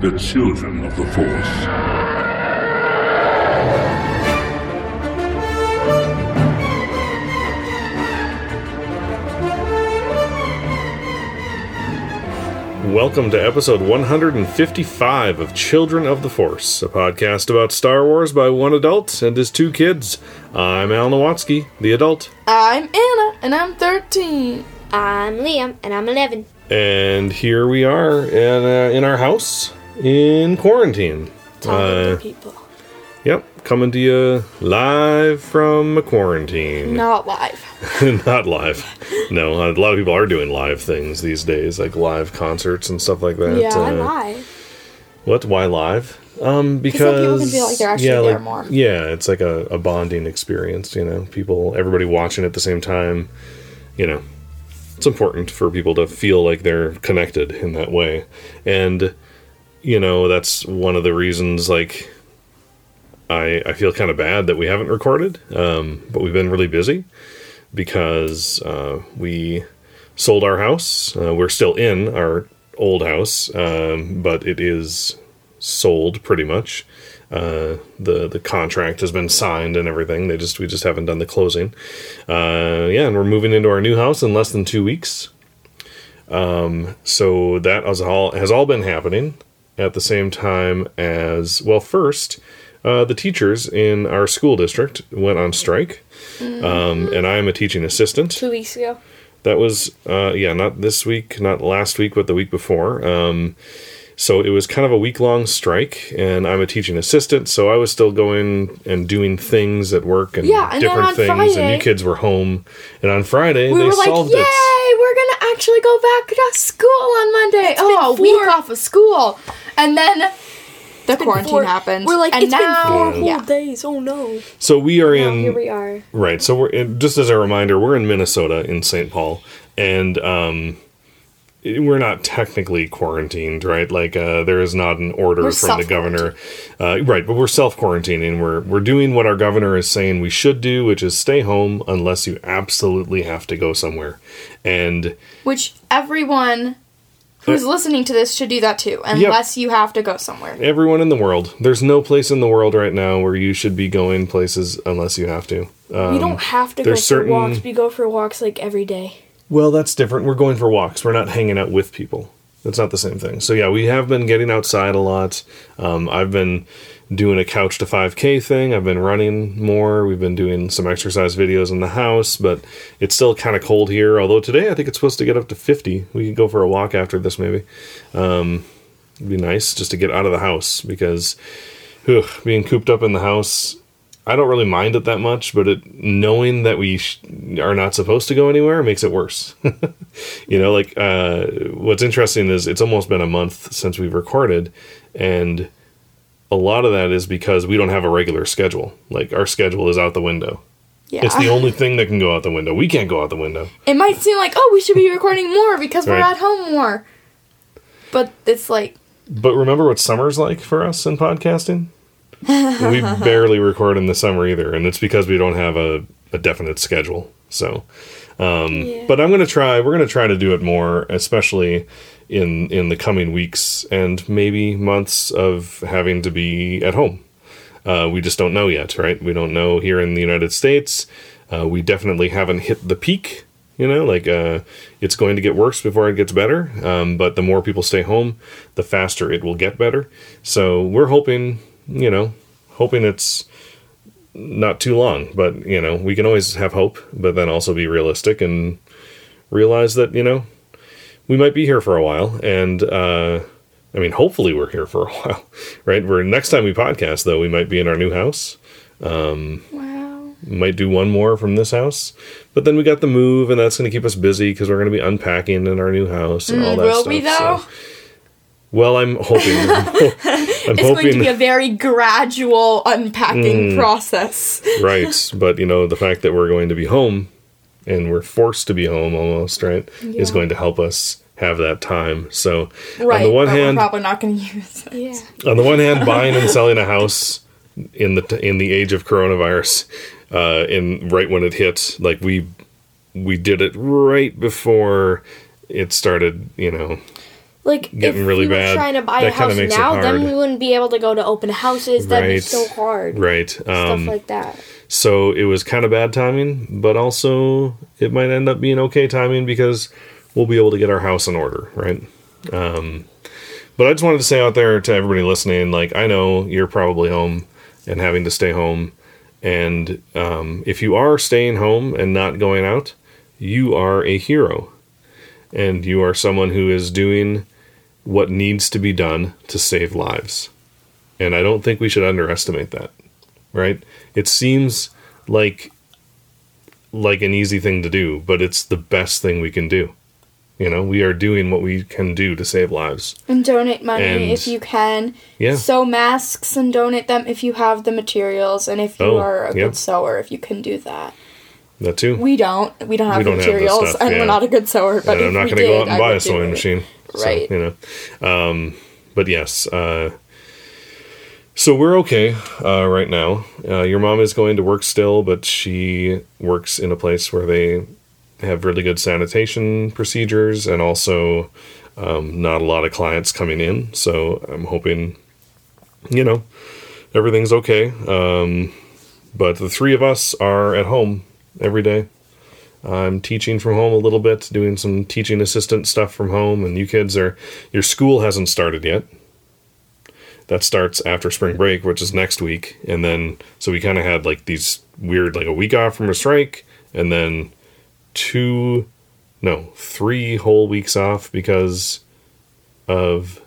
the children of the Force. Welcome to episode 155 of Children of the Force, a podcast about Star Wars by one adult and his two kids. I'm Al Nowatzki, the adult, I'm Anna, and I'm 13. I'm Liam, and I'm 11. and here we are in, uh, in our house in quarantine. Talking Uh, to people. Yep, coming to you live from a quarantine. Not live. Not live. No, a lot of people are doing live things these days, like live concerts and stuff like that. Yeah, Uh, live? What? Why live? Um, because then people can feel like they're actually yeah, there like- more. Yeah, it's like a, a bonding experience. You know, people, everybody watching at the same time. You know, it's important for people to feel like they're connected in that way, and you know that's one of the reasons. Like, I I feel kind of bad that we haven't recorded, um, but we've been really busy because uh, we sold our house. Uh, we're still in our old house, um, but it is sold pretty much. Uh, the the contract has been signed and everything. They just we just haven't done the closing. Uh, yeah, and we're moving into our new house in less than two weeks. Um, so that has all has all been happening at the same time as well. First, uh, the teachers in our school district went on strike, um, and I am a teaching assistant. Two weeks ago. That was, uh, yeah, not this week, not last week, but the week before. Um, so it was kind of a week long strike, and I'm a teaching assistant, so I was still going and doing things at work and Yeah, and different on things, and Friday- you kids were home. And on Friday, We they were like, yay, it. we're going to actually go back to school on Monday. Oh, a been week off of school. And then the quarantine Four- happened. We're like, and it's now, been four whole yeah. days. Oh no. So we are Now in here we are. Right. So we're in, just as a reminder, we're in Minnesota in St. Paul, and um, we're not technically quarantined, right? Like uh, there is not an order We're from the governor, uh, right? But we're self quarantining. We're we're doing what our governor is saying we should do, which is stay home unless you absolutely have to go somewhere. And Which everyone who's listening to this should do that too, unless you have to go somewhere. everyone in the world, there's no place in the world right now where you should be going places unless you have to. Uh, we don't have to go for certain- walks. We go for walks like every day. Well, that's different. We're going for walks. We're not hanging out with people. That's not the same thing. So yeah, we have been getting outside a lot. Um, I've been doing a couch to 5K thing. I've been running more. We've been doing some exercise videos in the house, but it's still kind of cold here. Although today I think it's supposed to get up to 50. We could go for a walk after this maybe. Um, it'd be nice just to get out of the house because being cooped up in the house I don't really mind it that much, but it, knowing that we sh- are not supposed to go anywhere makes it worse. you know, like uh, what's interesting is it's almost been a month since we've recorded, and a lot of that is because we don't have a regular schedule. Like our schedule is out the window. Yeah. It's the only thing that can go out the window. We can't go out the window. it might seem like, oh, we should be recording more because we're at home more. But it's like, But remember what summer's like for us in podcasting? We barely record in the summer either, and it's because we don't have a, a definite schedule. So, um, Yeah. but I'm gonna try. We're gonna try to do it more, especially in in the coming weeks and maybe months of having to be at home. Uh, we just don't know yet, right? We don't know here in the United States. Uh, we definitely haven't hit the peak. You know, like uh, it's going to get worse before it gets better. Um, but the more people stay home, the faster it will get better. So we're hoping, you know, hoping it's not too long. But you know, we can always have hope, but then also be realistic and realize that you know we might be here for a while. And uh, I mean, hopefully we're here for a while, right? We're next time we podcast though, we might be in our new house. Um, wow. Might do one more from this house, but then we got the move, and that's going to keep us busy because we're going to be unpacking in our new house and all that Mm, will stuff. we, so- though? Well, I'm hoping. I'm It's going to be a very gradual unpacking Mm. process. right? But you know, the fact that we're going to be home and we're forced to be home almost, right, is going to help us have that time. So, Right. on the one hand, we're probably not going to use it. Yeah. on the one hand, buying and selling a house in the in the age of coronavirus, uh, in right when it hit, like we we did it right before it started, you know, like Getting if really we were trying to buy that a house now, then we wouldn't be able to go to open houses. That'd be so hard. right. Stuff Um, like that. So it was kind of bad timing, but also it might end up being okay timing because we'll be able to get our house in order, right? Um, but I just wanted to say out there to everybody listening, like I know you're probably home and having to stay home, and um, if you are staying home and not going out, you are a hero, and you are someone who is doing what needs to be done to save lives, and I don't think we should underestimate that right? It seems like like an easy thing to do, but it's the best thing we can do. You know, we are doing what we can do to save lives. And donate money And- if you can. Yeah. Sew masks and donate them if you have the materials and if you Oh, are a yeah. good sewer, if you can do that. That too. We don't. We don't have We don't have materials stuff, and yeah. we're not a good sewer, but and I'm not going to go out and I buy a sewing machine. Right. So, you know. Um, but yes, uh, so we're okay uh, right now. Uh, your mom is going to work still, but she works in a place where they have really good sanitation procedures and also um, not a lot of clients coming in. So I'm hoping, you know, everything's okay. Um, but the three of us are at home every day. I'm teaching from home a little bit, doing some teaching assistant stuff from home, and you kids are your school hasn't started yet. That starts after spring break, which is next week, and then so we kind of had like these weird like a week off from a strike, and then two, no, three whole weeks off because of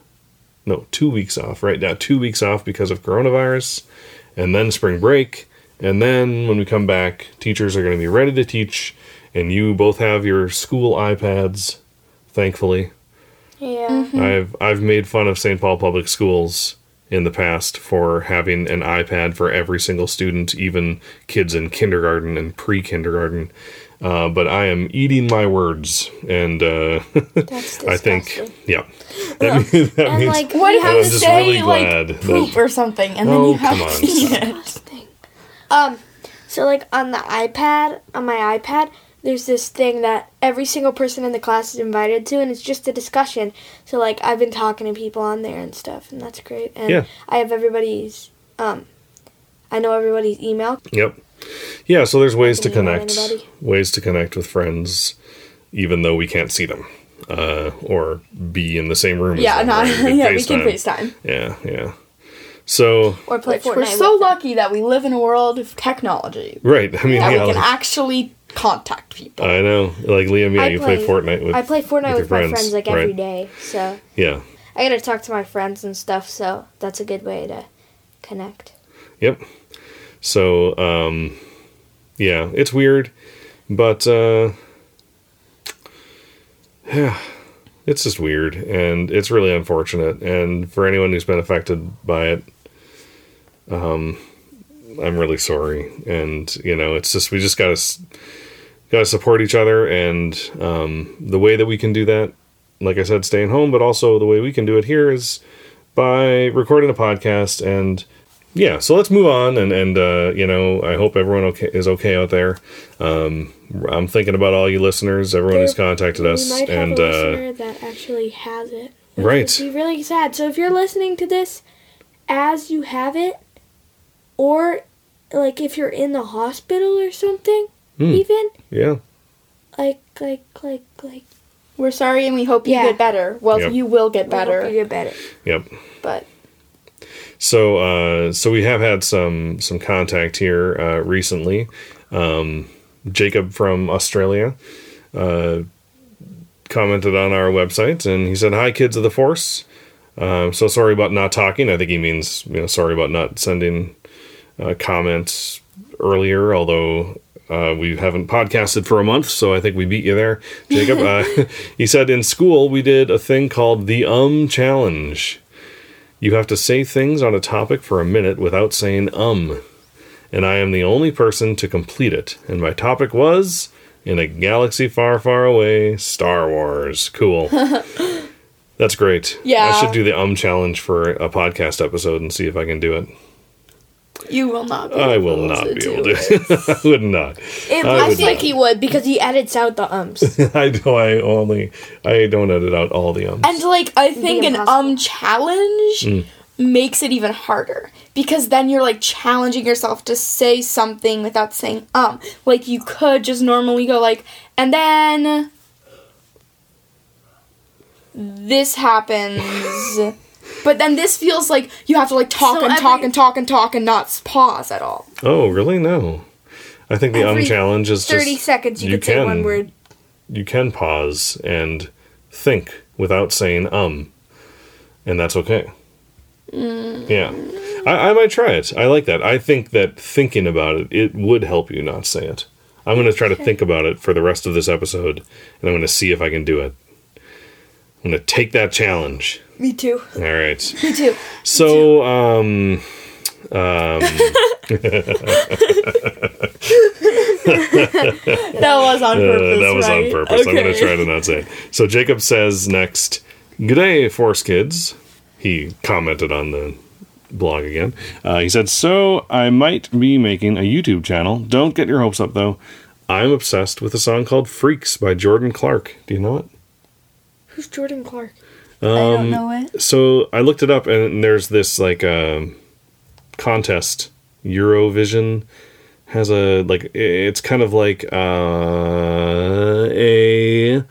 no two weeks off right now two weeks off because of coronavirus, and then spring break, and then when we come back, teachers are going to be ready to teach, and you both have your school iPads, thankfully. Yeah. I've I've made fun of St. Paul Public Schools in the past for having an iPad for every single student, even kids in kindergarten and pre-kindergarten. Uh, but I am eating my words, and uh, I think, yeah, that, means, that And means like What we if I'm you have just say really like glad that- poop or something and Oh, then you have to eat stop. it? disgusting. Um, so like on the iPad, on my iPad, there's this thing that every single person in the class is invited to, and it's just a discussion. So like I've been talking to people on there and stuff, and that's great. And Yeah. I have everybody's, um, I know everybody's email. Yep. Yeah, so there's ways to Can you email connect, anybody? ways to connect with friends, even though we can't see them, uh, or be in the same room. as Yeah, them, not, right? can yeah, we can FaceTime. Yeah, yeah. So Or play Fortnite. we're so with them. lucky that we live in a world of technology. right, I mean, That yeah, we can like- actually contact people. I know, like Liam, yeah, I you play, play- Fortnite with. I play Fortnite your with, my friends, friends like every right. day, so Yeah, I gotta talk to my friends and stuff. So that's a good way to connect. Yep. So, um, yeah, it's weird, but uh, yeah, it's just weird, and it's really unfortunate. And for anyone who's been affected by it, um, I'm really sorry. And you know, it's just we just gotta gotta support each other, and um, the way that we can do that, like I said, staying home, but also the way we can do it here is by recording a podcast and yeah so let's move on and and uh you know i hope everyone okay is okay out there um i'm thinking about all you listeners everyone who's contacted us and uh listener that actually has it. Right. Would be really sad. So if you're listening to this as you have it, or like if you're in the hospital or something, Hmm. even yeah like like like like We're sorry and we hope you Yeah. get better. Well, Yep. you will get we hope better, you get better. yep but so uh so we have had some some contact here uh recently um jacob from australia uh commented on our website and he said hi kids of the force um so sorry about not talking i think he means you know sorry about not sending uh, comments earlier although uh, we haven't podcasted for a month, so I think we beat you there, Jacob. uh, he said in school we did a thing called the um challenge. You have to say things on a topic for a minute without saying um. And I am the only person to complete it. And my topic was In a Galaxy Far, Far Away, Star Wars. Cool. That's great. Yeah. I should do the um challenge for a podcast episode and see if I can do it. You will not. Be I will not be able to. I would not. It, I I, would think not. he would because he edits out the ums. I do. I only. I don't edit out all the ums. And like I think an um challenge makes it even harder because then you're like challenging yourself to say something without saying um. Like you could just normally go like and then this happens. But then this feels like you have to like talk So and every- talk and talk and talk and not pause at all. Oh, really? No. I think the um Every challenge is Thirty just seconds, you, you could say can. one word. you can pause and think without saying um, and that's okay. Yeah, I, I might try it. I like that. I think that thinking about it, it would help you not say it. I'm going to try to think about it for the rest of this episode, and I'm going to see if I can do it. I'm to take that challenge. Me too. All right. Me too. So, um, um, That was on Uh, purpose. that was right? on purpose. I'm going to try to not say it. So Jacob says next, "G'day, Force Kids." He commented on the blog again. Uh, he said, "So I might be making a YouTube channel. Don't get your hopes up, though. I'm obsessed with a song called Freaks by Jordan Clark. Do you know it?" Who's Jordan Clark? I don't know it. So I looked it up, and there's this like um contest. Eurovision has a like it's kind of like uh, a.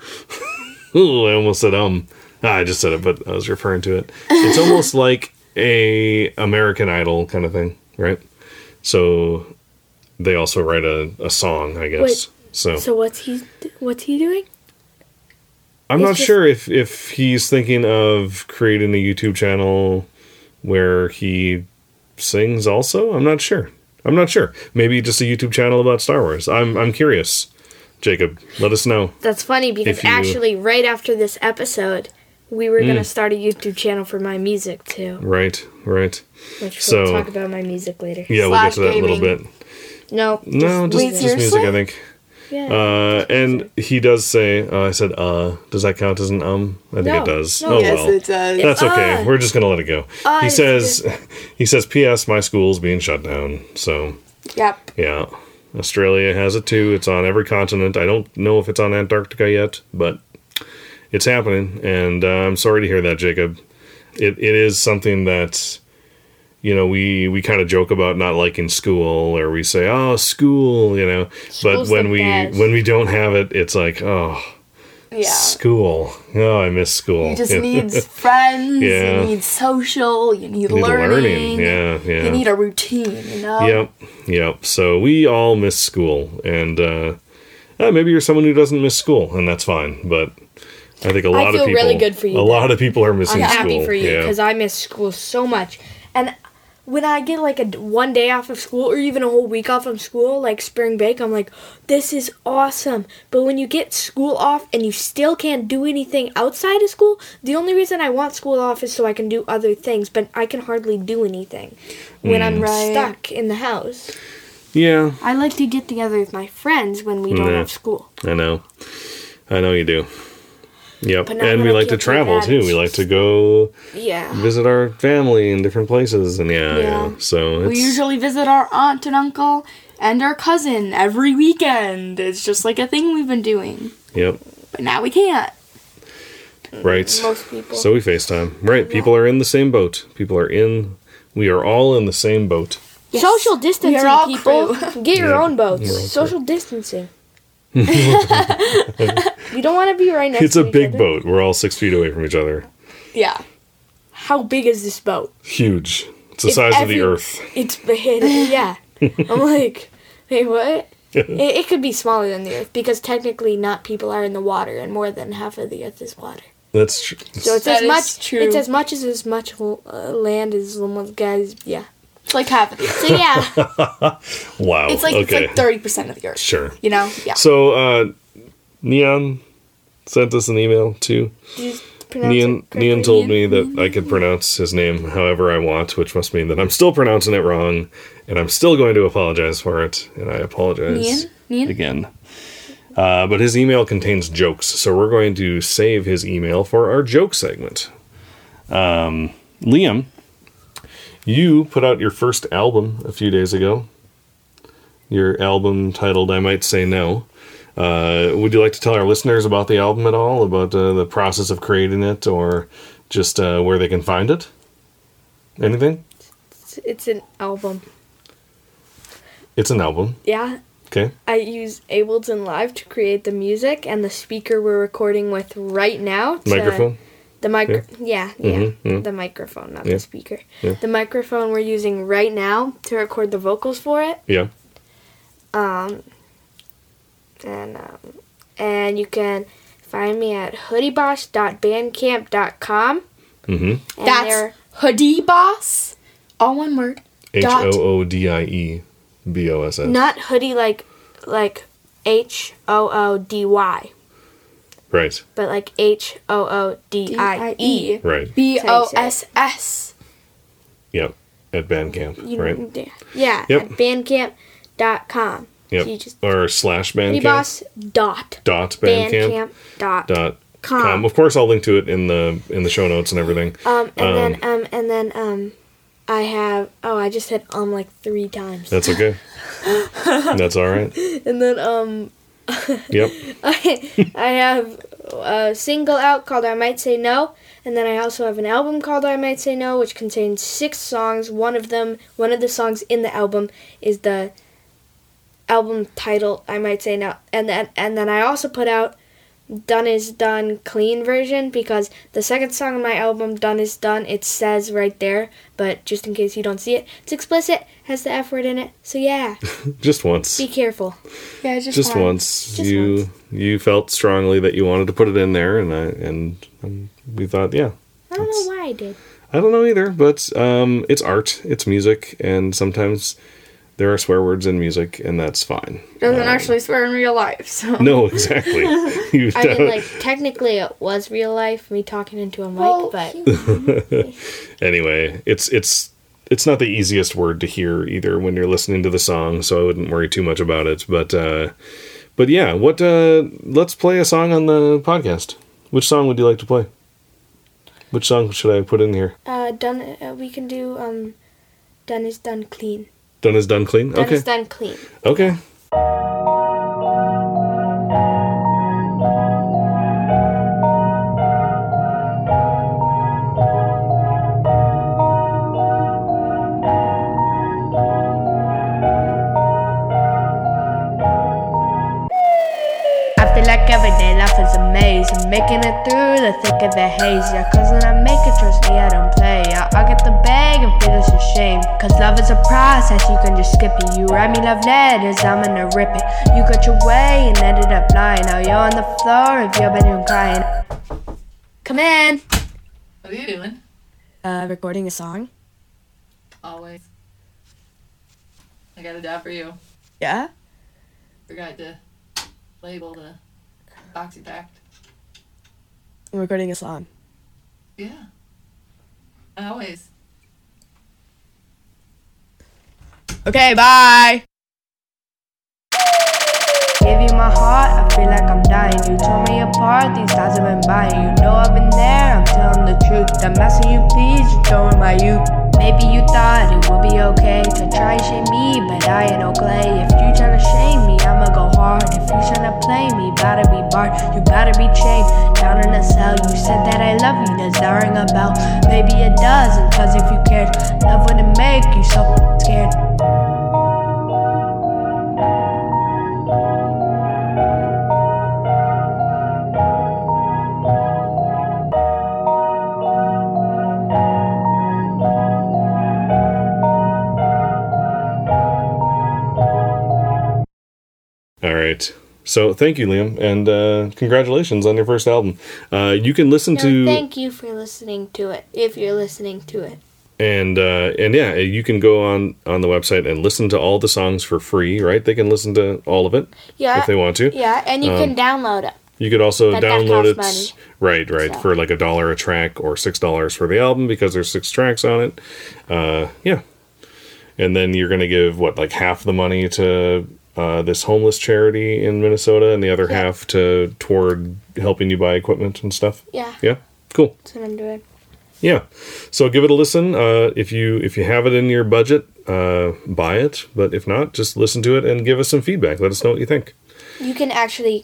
Ooh, I almost said um. Ah, I just said it, but I was referring to it. It's almost like a American Idol kind of thing, right? So they also write a, a song, I guess. Wait, so So what's he? What's he doing? I'm It's not just- sure if if he's thinking of creating a YouTube channel where he sings also. I'm not sure. I'm not sure. Maybe just a YouTube channel about Star Wars. I'm I'm curious. Jacob, let us know. That's funny because you- actually, right after this episode, we were Mm. gonna start a YouTube channel for my music too, Right, right. which So- we'll talk about my music later. Yeah, we'll get to that a little bit. No, No, just, just music. I think. Yeah. Uh, and he does say, uh, I said, uh, does that count as an um? I think No. it does. No. oh, Yes, well. does. That's okay. We're just gonna let it go. Uh, he says, he says, P.S. My school's being shut down. So Yep. yeah, Australia has it too. It's on every continent. I don't know if it's on Antarctica yet, but it's happening. And uh, I'm sorry to hear that, Jacob. It it is something that you know we we kind of joke about not liking school, or we say, oh, school, you know. but when we best. when we don't have it, it's like, oh, Yeah. school. Oh, I miss school. You just Yeah. need friends. Yeah. You need social. You need, You need learning. learning. Yeah, yeah. You need a routine. You know. Yep, yep. So we all miss school, and uh, maybe you're someone who doesn't miss school, and that's fine. But I think a lot of people, really good for you, A though. lot of people are missing I'm school. happy for you because I miss school so much. And when I get like a one day off of school or even a whole week off of school, like spring break, I'm like, this is awesome. But when you get school off and you still can't do anything outside of school, the only reason I want school off is so I can do other things. But I can hardly do anything when I'm mm. Right. stuck in the house. yeah, I like to get together with my friends when we don't Nah. have school. I know, I know you do. Yep, But and we like to travel too. We like to go Yeah. visit our family in different places, and yeah, yeah. Yeah. So it's, We usually visit our aunt and uncle and our cousin every weekend. It's just like a thing we've been doing. yep, But now we can't. right. Most people. So we FaceTime. Right, people are in the same boat. People are in. We are all in the same boat. Social distancing, all people. Get your Yeah, own boats. we're all Social distancing. you don't want to be right next It's to a each big other. boat. We're all six feet away from each other. Yeah. How big is this boat? Huge. It's the If size of the Earth. It's big. Yeah. I'm like, wait, what? It, it could be smaller than the Earth because technically not people are in the water and more than half of the Earth is water. That's true. So it's That as much. true. It's as much as as much uh, land as the guys. Yeah. It's like half of the earth. So yeah. Wow. It's like okay. it's like thirty percent of the earth. Sure. You know? Yeah. So, uh, Neon sent us an email too. Neon. Neon told me that I could pronounce his name however I want, which must mean that I'm still pronouncing it wrong, and I'm still going to apologize for it, and I apologize Neon? Neon? again. Uh, but his email contains jokes, so we're going to save his email for our joke segment. Um, Liam, you put out your first album a few days ago. Your album titled "I Might Say No." Uh, would you like to tell our listeners about the album at all, about uh, the process of creating it, or just uh, where they can find it? Anything? It's, it's an album. It's an album. Yeah. Okay. I use Ableton Live to create the music and the speaker we're recording with right now. to- Microphone. The micro. Yeah, yeah. Mhm, mhm. The microphone, not Yeah. the speaker. Yeah. The microphone we're using right now to record the vocals for it. Yeah. Um, and um, and you can find me at hoodieboss.bandcamp.com. Mm-hmm. And That's hoodieboss, All one word. H Dot. O O D I E B O S S. not hoodie like like H O O D Y, Right. but like H O O D I E. Right. B O S S. Yep. At Bandcamp. Right. yeah, yeah Yep. at bandcamp.com. Yep. So just or slash Bandcamp. dot Dot Bandcamp. bandcamp dot Dot com. com. Of course, I'll link to it in the in the show notes and everything. Um, and Um, then um, and then um, I have oh I just said um like three times. That's okay. That's all right. And then um, Yep. I I have a single out called I Might Say No, and then I also have an album called I Might Say No, which contains six songs. One of them, one of the songs in the album, is the album title I Might Say now. and then and then I also put out Done is Done clean version because the second song on my album Done is Done it says right there, but just in case you don't see it, it's explicit, has the F word in it. So yeah, Just once. be careful. Yeah, just, Just once. Just you once. you felt strongly that you wanted to put it in there, and I and um, we thought, yeah. I don't know why I did. I don't know either, but um, it's art, it's music, and sometimes there are swear words in music, and that's fine. Doesn't Um, actually swear in real life, so. No, exactly. You I mean, like technically, it was real life, me talking into a mic, Well, but anyway, it's it's it's not the easiest word to hear either when you're listening to the song, so I wouldn't worry too much about it. But uh, but yeah, what? Uh, let's play a song on the podcast. Which song would you like to play? Which song should I put in here? uh, done. Uh, we can do um, done is done clean. Done is done clean. Done okay. is done clean. Okay. Is a maze. I'm making it through the thick of the haze. Yeah, cause when I make it, trust me, I don't play. I, I get the bag and feel this a shame. Cause love is a process, you can just skip it. You write me love letters, I'm gonna rip it. You got your way and ended up lying. Now you're on the floor of your bedroom crying. Come in. What are you doing? Uh, recording a song? Always. I got a job for you. Yeah? Forgot to label the boxy packed. I'm recording a song. Yeah. Always. Okay, bye. Give you my heart, I feel like I'm dying. You tore me apart, these times I've been buying. You know I've been there, I'm telling the truth. I'm asking you, please, you're throwing my youth. Maybe you thought it would be okay to try and shame me, but I ain't no clay. Play me, gotta be barred. You gotta be chained down in a cell. You said that I love you, does that ring a bell? Maybe it doesn't, cause if you cared, love wouldn't make you so scared. So thank you, Liam, and uh, congratulations on your first album. Uh, you can listen No, to thank you for listening to it. If you're listening to it, and uh, and yeah, you can go on on the website and listen to all the songs for free. Right? They can listen to all of it yeah, if they want to. yeah, and you Um, can download it. You could also But download it. money. Right, right, So. for like a dollar a track or six dollars for the album because there's six tracks on it. Uh, yeah, and then you're gonna give what like half the money to uh, this homeless charity in Minnesota, and the other Yeah. half to toward helping you buy equipment and stuff. Yeah, Yeah, cool. that's what I'm doing. yeah so give it a listen uh, if you if you have it in your budget uh, buy it but if not just listen to it and give us some feedback let us know what you think You can actually,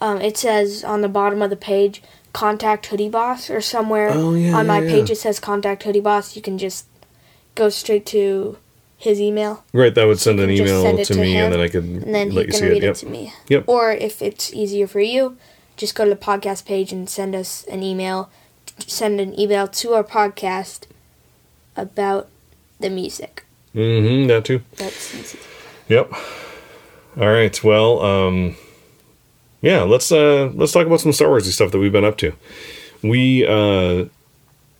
um, it says on the bottom of the page, contact Hoodie Boss, or somewhere Oh, yeah, on my yeah, page it says contact Hoodie Boss. You can just go straight to his email, right that would send an email send to, to me and then i could and then let he you see can read it it, yep. to me. Yep. Or if it's easier for you, just go to the podcast page and send us an email. Send an email to our podcast about the music. mm-hmm that too That's easy. Yep. All right. Well, um, yeah. Let's uh, let's talk about some Star Warsy stuff that we've been up to. We uh,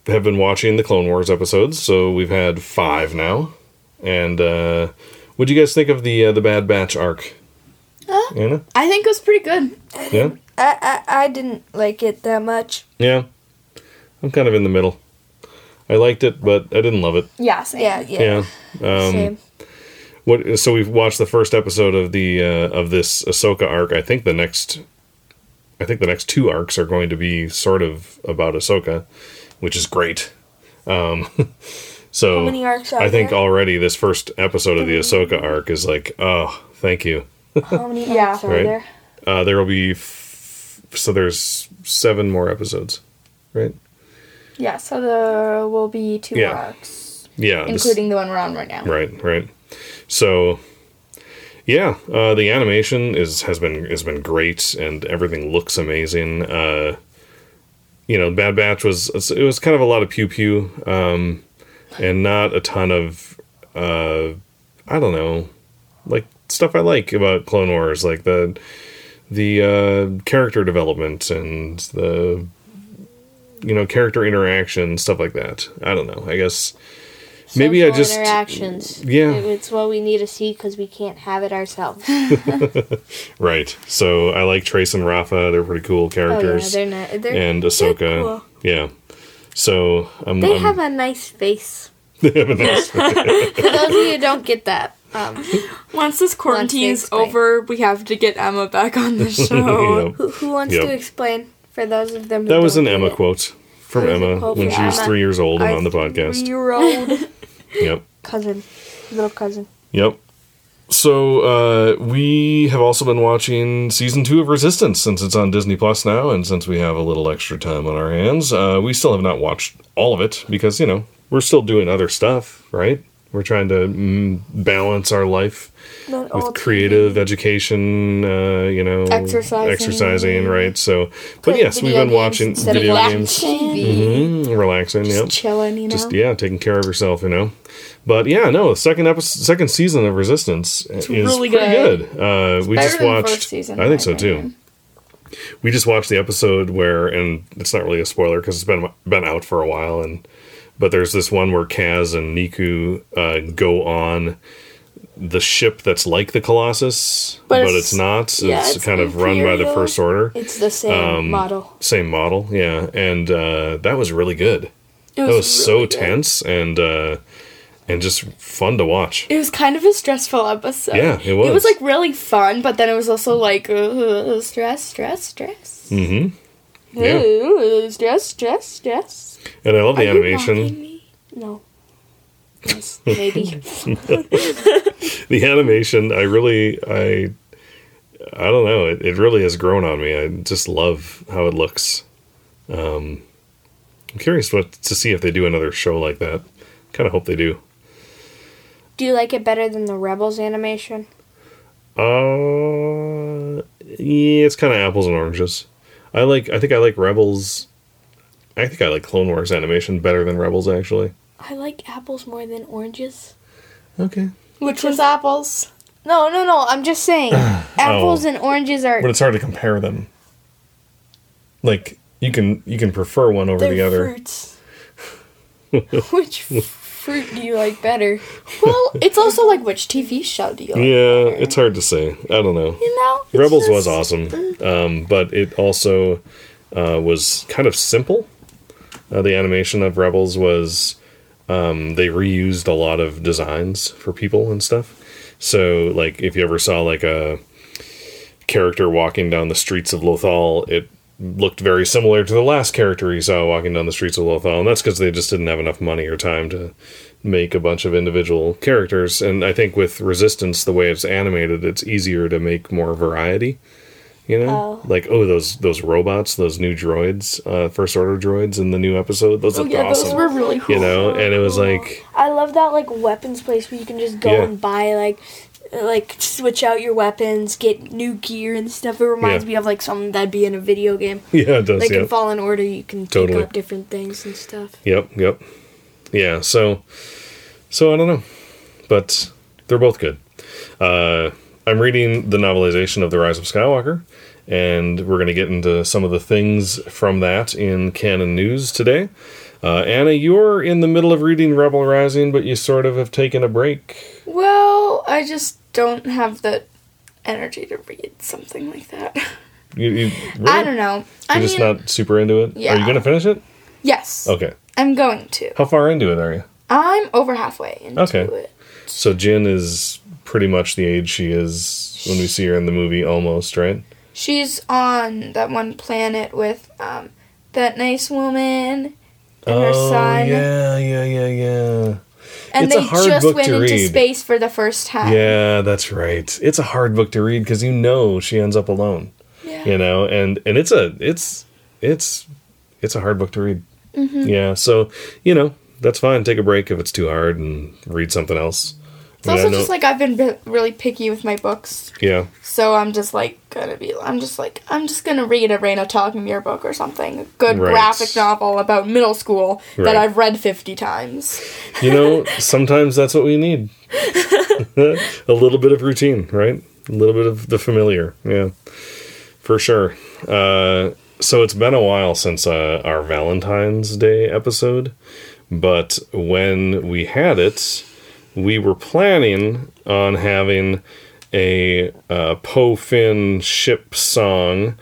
have been watching the Clone Wars episodes, so we've had five now. And uh, what do you guys think of the uh, the Bad Batch arc? Anna? I think it was pretty good. Yeah. I, I I didn't like it that much. Yeah. I'm kind of in the middle. I liked it, but I didn't love it. Yeah, same. Yeah, yeah. Yeah. Um, Same. What? So we've watched the first episode of the uh, of this Ahsoka arc. I think the next, I think the next two arcs are going to be sort of about Ahsoka, which is great. Um, so How many arcs are I think there? already this first episode of the Ahsoka arc is like, oh, thank you. How many Yeah. arcs are Right. there? Uh, there will be, f- so there's seven more episodes, right? Yeah, so there will be two Yeah. arcs, Yeah, this- including the one we're on right now. Right, right. So, yeah, uh, the animation is has been has been great, and everything looks amazing. Uh, you know, Bad Batch was it was kind of a lot of pew pew, um, and not a ton of uh, I don't know, like stuff I like about Clone Wars, like the the uh, character development and the you know character interaction stuff like that. I don't know. I guess maybe I just interactions. Yeah. it's what we need to see because we can't have it ourselves. Right. So I like Trace and Rafa. They're pretty cool characters. oh yeah, they're not. They're, and Ahsoka. cool. Yeah. So I'm, They I'm- have a nice face. they have a nice- For those of you who don't get that, um, Once this quarantine's explain. over, we have to get Emma back on the show. Yep. who, who wants Yep. to explain for those of them? Who That was don't an Emma it? quote from That was a Emma quote when from she was Emma. three years old and Our on the podcast. Three-year-old Yep. cousin, little cousin. Yep. So uh, we have also been watching season two of Resistance since it's on Disney Plus now, and since we have a little extra time on our hands, uh, we still have not watched all of it because you know we're still doing other stuff, right? We're trying to mm, balance our life Not with creative education, uh, you know, Exercising. exercising, right? So, but yes, we've been watching video games, TV. Mhm, relaxing, yep Chilling, you know. just yeah, taking care of yourself, you know. But yeah, no, the second episode, second season of Resistance is really good. good. Uh, we just watched. season, I think so too. We just watched the episode where, and it's not really a spoiler because it's been been out for a while, and but there's this one where Kaz and Neeku uh, go on the ship that's like the Colossus, but, But it's, it's- not. yeah, it's, it's kind of run by the First Order, It's the same Um, model. same model, yeah, and uh, that was really good. It That was so good. tense and uh, and just fun to watch. It was kind of a stressful episode. Yeah, it was. It was was. like really fun, but then it was also like uh, stress, stress, stress. Mm-hmm. Yeah. Ooh, stress, stress, stress. And I love the Are animation. No. Yes, maybe. The animation, I really, I, I don't know. It, it really has grown on me. I just love how it looks. Um, I'm curious what to see if they do another show like that. Kind of hope they do. Do you like it better than the Rebels animation? Uh, yeah, it's kind of apples and oranges. I like. I think I like Rebels. I think I like Clone Wars animation better than Rebels actually. I like apples more than oranges. Okay. Which was apples. No, no, no. I'm just saying. apples and oranges are. but it's hard to compare them. Like you can you can prefer one over they're the other. fruits. Which f- fruit do you like better? Well, it's also like which TV show do you like? Yeah, it's hard to say. I don't know. You know, It's Rebels was awesome, um, but it also uh, was kind of simple. Uh, the animation of Rebels was um, they reused a lot of designs for people and stuff. So, like, if you ever saw like a character walking down the streets of Lothal, it looked very similar to the last character he saw walking down the streets of Lothal, and that's because they just didn't have enough money or time to make a bunch of individual characters. And I think with Resistance, the way it's animated, it's easier to make more variety. You know, Oh. like oh those those robots, those new droids, uh, first order droids in the new episode, those Oh, looked yeah, awesome. those were really cool. you know, and it was like I love that like weapons place where you can just go Yeah. and buy like like switch out your weapons, get new gear and stuff. It reminds Yeah. me of like something that'd be in a video game. yeah, it does. Like yeah. in Fallen Order, you can Totally. pick up different things and stuff. Yep, yep. Yeah, so so I don't know. But they're both good. Uh I'm reading the novelization of The Rise of Skywalker, and we're going to get into some of the things from that in canon news today. Uh, Anna, you're in the middle of reading Rebel Rising, but you sort of have taken a break. Well, I just don't have the energy to read something like that. You, you really? I don't know. I You're mean, just not super into it. Yeah. Are you going to finish it? yes, Okay. I'm going to. How far into it are you? I'm over halfway into Okay. it. So Jyn is pretty much the age she is when we see her in the movie, almost right. She's on that one planet with um, that nice woman and her son. Oh, yeah, yeah, yeah, yeah. And It's a they hard just book went to into read. space for the first time. Yeah, that's right. It's a hard book to read because you know she ends up alone. Yeah. You know, and and it's a it's it's it's a hard book to read. Mm-hmm. Yeah, so you know that's fine. Take a break if it's too hard and read something else. It's also just like I've been re- really picky with my books. yeah, So I'm just like gonna be. I'm just like I'm just gonna read a Raina Telgemeier book or something. A good Right. graphic novel about middle school Right. that I've read fifty times. you know sometimes that's what we need. a little bit of routine, right? A little bit of the familiar. Yeah, for sure. Uh, so it's been a while since uh, our Valentine's Day episode, but when we had it, we were planning on having a uh, Poe Finn ship song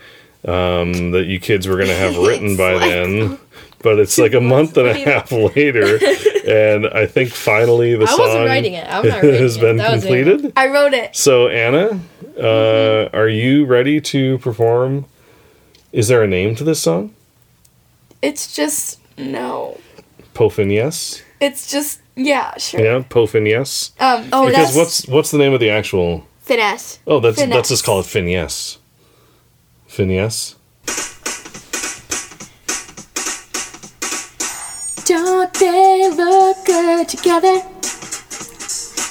um, that you kids were going to have written by then. But it's like a month and a half later, and I think finally the I song wasn't writing it. I'm not has been completed. I wrote it. So Anna, uh, are you ready to perform? Is there a name to this song? It's just no. Pofin yes. It's just yeah, sure. Yeah, Pofin yes. Um, Oh, Because finesse- what's what's the name of the actual? Finesse. Oh, that's Finesse. let's just call it Fin yes. Don't they look good together?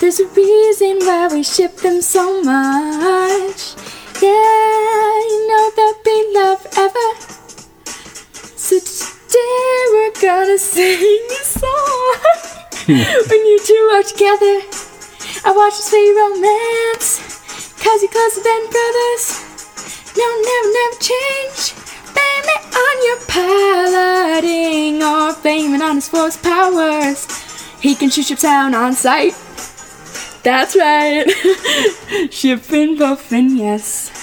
There's a reason why we ship them so much. Yeah, you know they'll be love ever. Today we're gonna sing a song. when you two are together, I watch the sweet romance. Cause you're closer than brothers. No, never, never change. Blame it on your piloting or blame it on his force powers. He can shoot ships down on sight. That's right. Shipping Buffin, yes.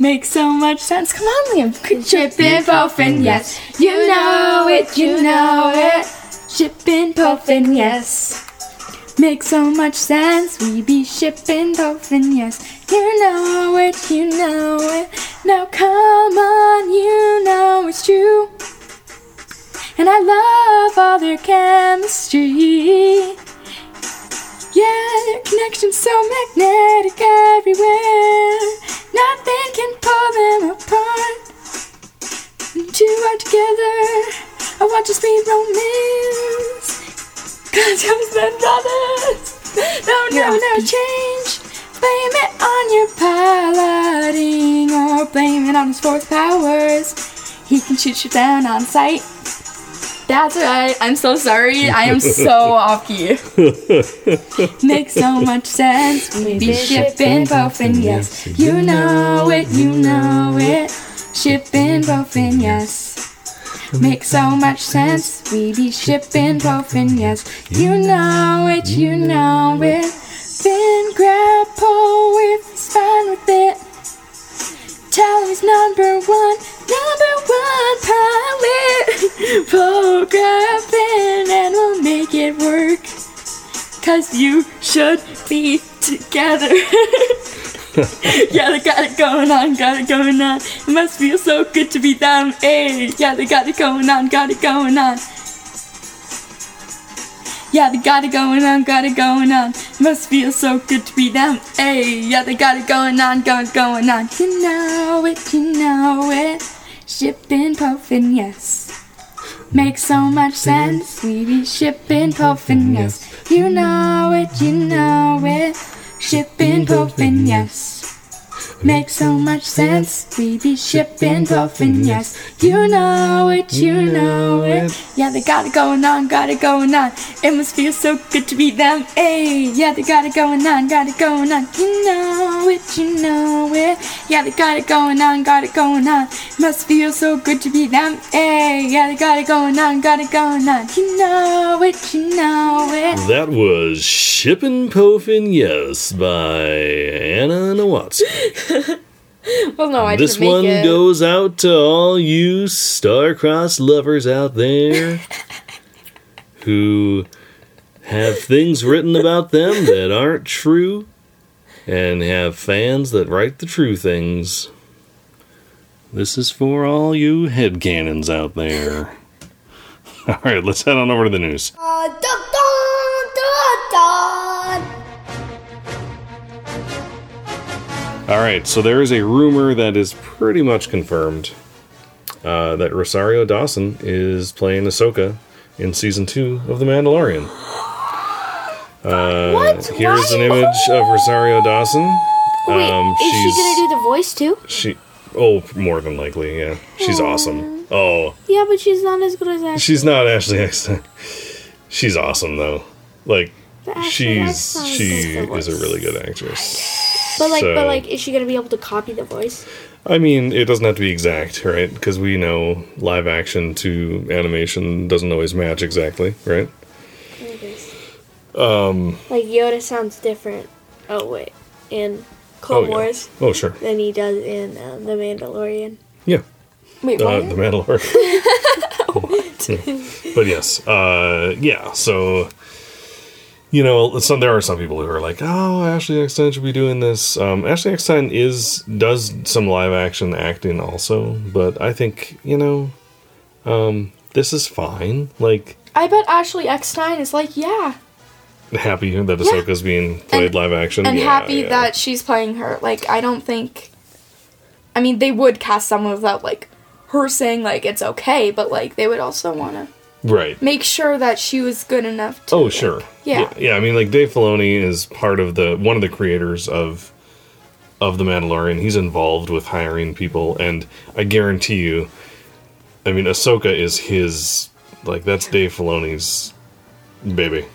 Makes so much sense. Come on, Liam. Shipping Buffin, yes. You know it, you know it. Shipping Buffin, yes. Makes so much sense. We be shipping Buffin, yes. You know it, you know it. Now come on, you know it's true. And I love all their chemistry. Yeah, connection's so magnetic everywhere. Nothing can pull them apart. When two are together, I watch a sweet romance. Cause you're the brothers. No, no, no change. Blame it on your piloting or blame it on his force powers. He can shoot you down on sight. That's right. I'm so sorry. I am so off key. Makes so much sense. We be shipping both and yes. You know it, you know it. Shipping both and yes. Makes so much sense. We be shipping both and yes. You know it, you know it. Fin grapple with is fine with it. Tell he's number one, number one pilot. Programming and we'll make it work. Cause you should be together. yeah, they got it going on, got it going on. It must feel so good to be them. Hey, yeah, they got it going on, got it going on. Yeah, they got it going on, got it going on. Must feel so good to be them. Hey, yeah, they got it going on, it going on. You know it, you know it. Shipping, puffin', yes. Makes so much sense. We be shipping, puffin', yes. You know it, you know it. Shipping, puffin', yes. Makes so much sense. We be shipping, Poe Finn, yes. You know it, you know it. Yeah, they got it going on, got it going on. It must feel so good to be them. Hey, yeah, they got it going on, got it going on. You know it, you know it. Yeah, they got it going on, got it going on. Must feel so good to be them. Hey, yeah, they got it going on, got it going on. You know it, you know it. That was Shippin' Poe Finn Yes by Anna Nowatzki. Well, no, I This didn't make one it. goes out to all you star-crossed lovers out there who have things written about them that aren't true and have fans that write the true things. This is for all you headcanons out there. All right, let's head on over to the news. All right, so there is a rumor that is pretty much confirmed uh, that Rosario Dawson is playing Ahsoka in season two of The Mandalorian. Uh, What? Here's Why? an image of Rosario Dawson. Wait, Um, is she gonna do the voice too? She, oh, more than likely, yeah. She's awesome. Oh, Yeah, but she's not as good as that. she's not Ashley Eckstein. She's awesome though. Like she's she is a really good actress. But like, so- but like, is she gonna be able to copy the voice? I mean, it doesn't have to be exact, right? Because we know live action to animation doesn't always match exactly, right? Um. Like Yoda sounds different. Oh wait, in Clone oh, yeah. Wars Oh, sure. than he does in uh, the Mandalorian. Yeah. Wait, Uh, what? the Mandalorian. but yes, uh, yeah. So, you know, some there are some people who are like, "Oh, Ashley Eckstein should be doing this." Um, Ashley Eckstein is does some live action acting also, but I think you know, um, this is fine. Like, I bet Ashley Eckstein is like, yeah. happy that Ahsoka's being played And- live action, and Yeah, happy yeah. that she's playing her. Like, I don't think. I mean, they would cast someone without, like, her saying, like, it's okay, but, like, they would also want to right. make sure that she was good enough to. Oh, like- sure. Yeah. yeah. I mean, like Dave Filoni is part of the one of the creators of of the Mandalorian. He's involved with hiring people, and I guarantee you, I mean, Ahsoka is his like that's Dave Filoni's baby,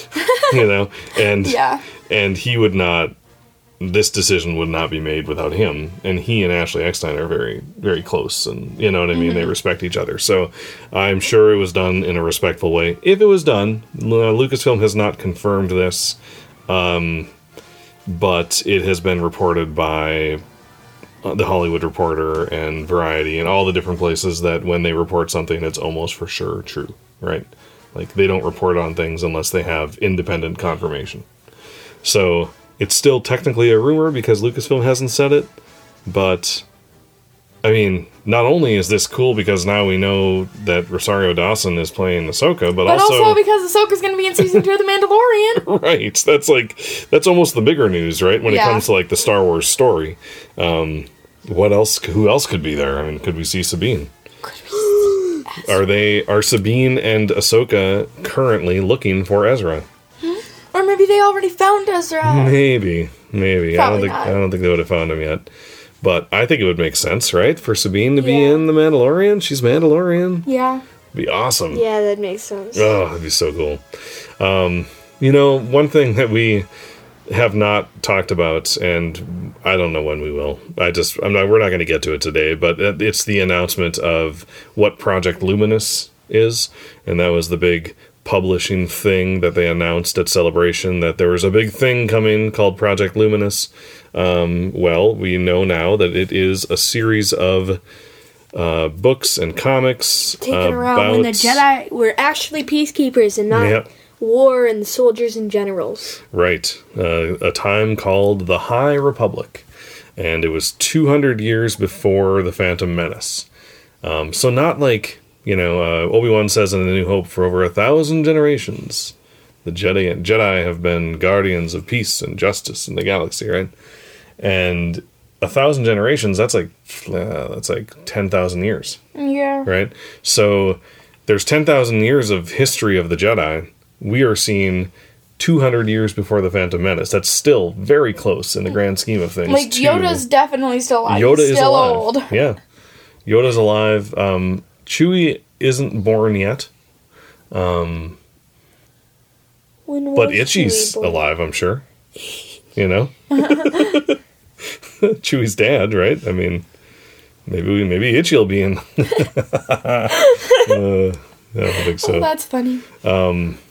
you know, and Yeah. and he would not. This decision would not be made without him, and he and Ashley Eckstein are very, very close, and you know what I mean. They respect each other, so I'm sure it was done in a respectful way. If it was done, uh, Lucasfilm has not confirmed this, um, but it has been reported by uh, the Hollywood Reporter and Variety and all the different places that when they report something, it's almost for sure true, right? Like they don't report on things unless they have independent confirmation. So it's still technically a rumor because Lucasfilm hasn't said it, but I mean, not only is this cool because now we know that Rosario Dawson is playing Ahsoka, but, But also, because Ahsoka's going to be in season two of The Mandalorian. right, that's like that's almost the bigger news, right? When Yeah. it comes to like the Star Wars story, um, what else? Who else could be there? I mean, could we see Sabine? Are they are Sabine and Ahsoka currently looking for Ezra? Maybe they already found Ezra. Maybe, maybe. I don't think not. I don't think they would have found him yet. But I think it would make sense, right, for Sabine to be Yeah. in the Mandalorian. She's Mandalorian. yeah. Be awesome. Yeah, that makes sense. Oh, that'd be so cool. Um, you know, one thing that we have not talked about, and I don't know when we will. I just, I'm not. We're not going to get to it today, but it- it's the announcement of what Project Luminous is, and that was the big publishing thing that they announced at Celebration that there was a big thing coming called Project Luminous. Um, well, we know now that it is a series of uh, books and comics Taken around when the Jedi were actually peacekeepers and not Yep. war and soldiers and generals. Right. Uh, a time called the High Republic. And it was 200 years before the Phantom Menace. Um, so, not like, you know, uh, Obi Wan says in A New Hope for over a thousand generations, the Jedi, Jedi have been guardians of peace and justice in the galaxy, right? And a thousand generations, that's like, uh, that's like 10,000 years Yeah. right? So there's 10,000 years of history of the Jedi. We are seeing 200 years before the Phantom Menace. That's still very close in the grand scheme of things. Like to- Yoda's definitely still alive. Yoda He's is still alive. old. Yeah, Yoda's alive. Um, Chewie isn't born yet, When but Itchy's alive. I'm sure. You know, Chewie's dad, right? I mean, maybe we, maybe Itchy will be in. uh, I don't think so. Oh, that's funny.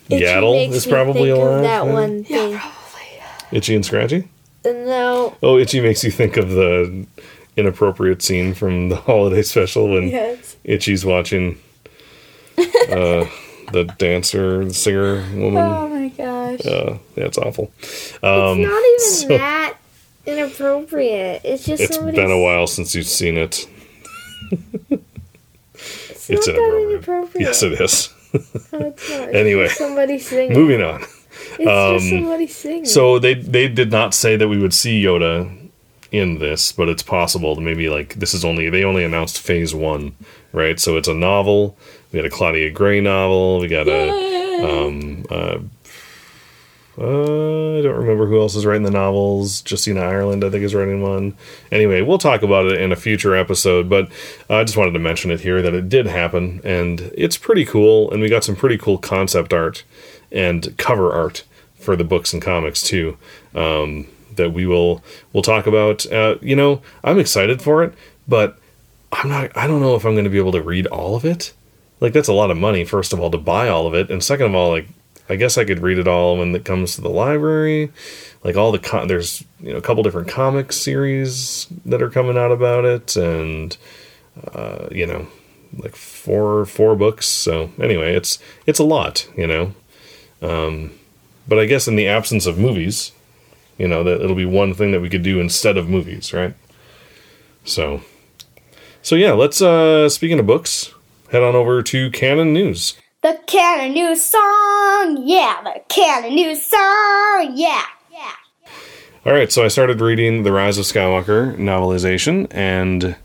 Itchy Yaddle makes is me probably think of alive. That yeah. one thing. Itchy and Scratchy. No. Oh, Itchy makes you think of the inappropriate scene from the holiday special when Yes. Itchy's watching uh, the dancer, the singer woman. Oh my gosh. Uh, that's awful. it's not even Um, so- that inappropriate. It's just It's been a while since you've seen it. It's, It's inappropriate. inappropriate. Yes, it is. No, it's not. It's Anyway. somebody singing. Moving on. It's just somebody singing. So they they did not say that we would see Yoda in this, but it's possible that maybe like this is only they only announced phase one, right? So it's a novel. We got a Claudia Gray novel. We got a um uh, uh, I don't remember who else is writing the novels. Justina Ireland, I think, is writing one. Anyway, we'll talk about it in a future episode, but I just wanted to mention it here that it did happen, and it's pretty cool. And we got some pretty cool concept art and cover art for the books and comics too. Um, that we will we'll talk about. Uh, you know, I'm excited for it, but I'm not. I don't know if I'm going to be able to read all of it. Like that's a lot of money, first of all, to buy all of it, and second of all, like I guess I could read it all when it comes to the library. Like all the there's you know a couple different comic series that are coming out about it, and uh, you know like four four books. So anyway, it's it's a lot, you know. Um, but I guess in the absence of movies, you know that it'll be one thing that we could do instead of movies, right? So, so yeah, let's uh speaking of books, head on over to Canon News. The Canon News song, yeah, the Canon News song, yeah, yeah. All right, so I started reading the Rise of Skywalker novelization, and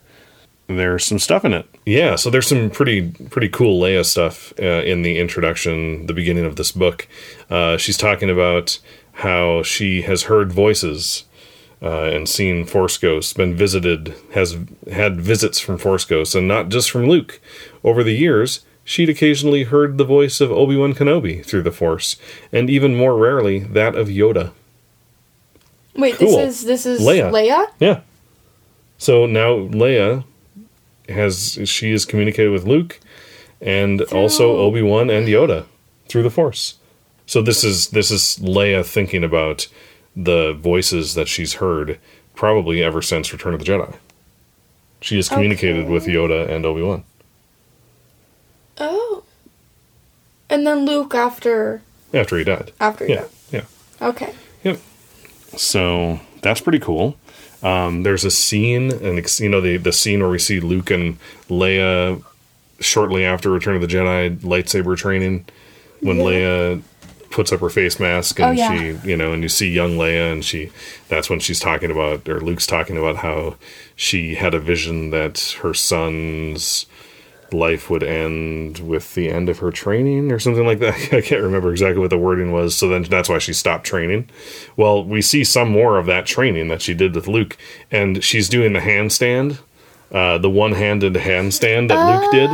there's some stuff in it. Yeah, so there's some pretty pretty cool Leia stuff uh, in the introduction, the beginning of this book. Uh, she's talking about how she has heard voices uh, and seen Force ghosts, been visited, has had visits from Force ghosts, and not just from Luke. Over the years, she'd occasionally heard the voice of Obi Wan Kenobi through the Force, and even more rarely that of Yoda. Wait, Cool. this is this is Leia. Leia? Yeah. So now Leia has she is communicated with Luke and also Obi Wan and Yoda through the Force. So this is this is Leia thinking about the voices that she's heard probably ever since Return of the Jedi. She has communicated with Yoda and Obi Wan. Oh. And then Luke after After he died. after Yeah, yeah. yeah. Okay. Yep. So that's pretty cool. Um, there's a scene, and you know the the scene where we see Luke and Leia shortly after Return of the Jedi lightsaber training, when Leia puts up her face mask and Oh, yeah. she, you know, and you see young Leia, and she, that's when she's talking about, or Luke's talking about how she had a vision that her son's life would end with the end of her training or something like that. I can't remember exactly what the wording was. So then that's why she stopped training. Well, we see some more of that training that she did with Luke, and she's doing the handstand, uh, the one-handed handstand that Luke did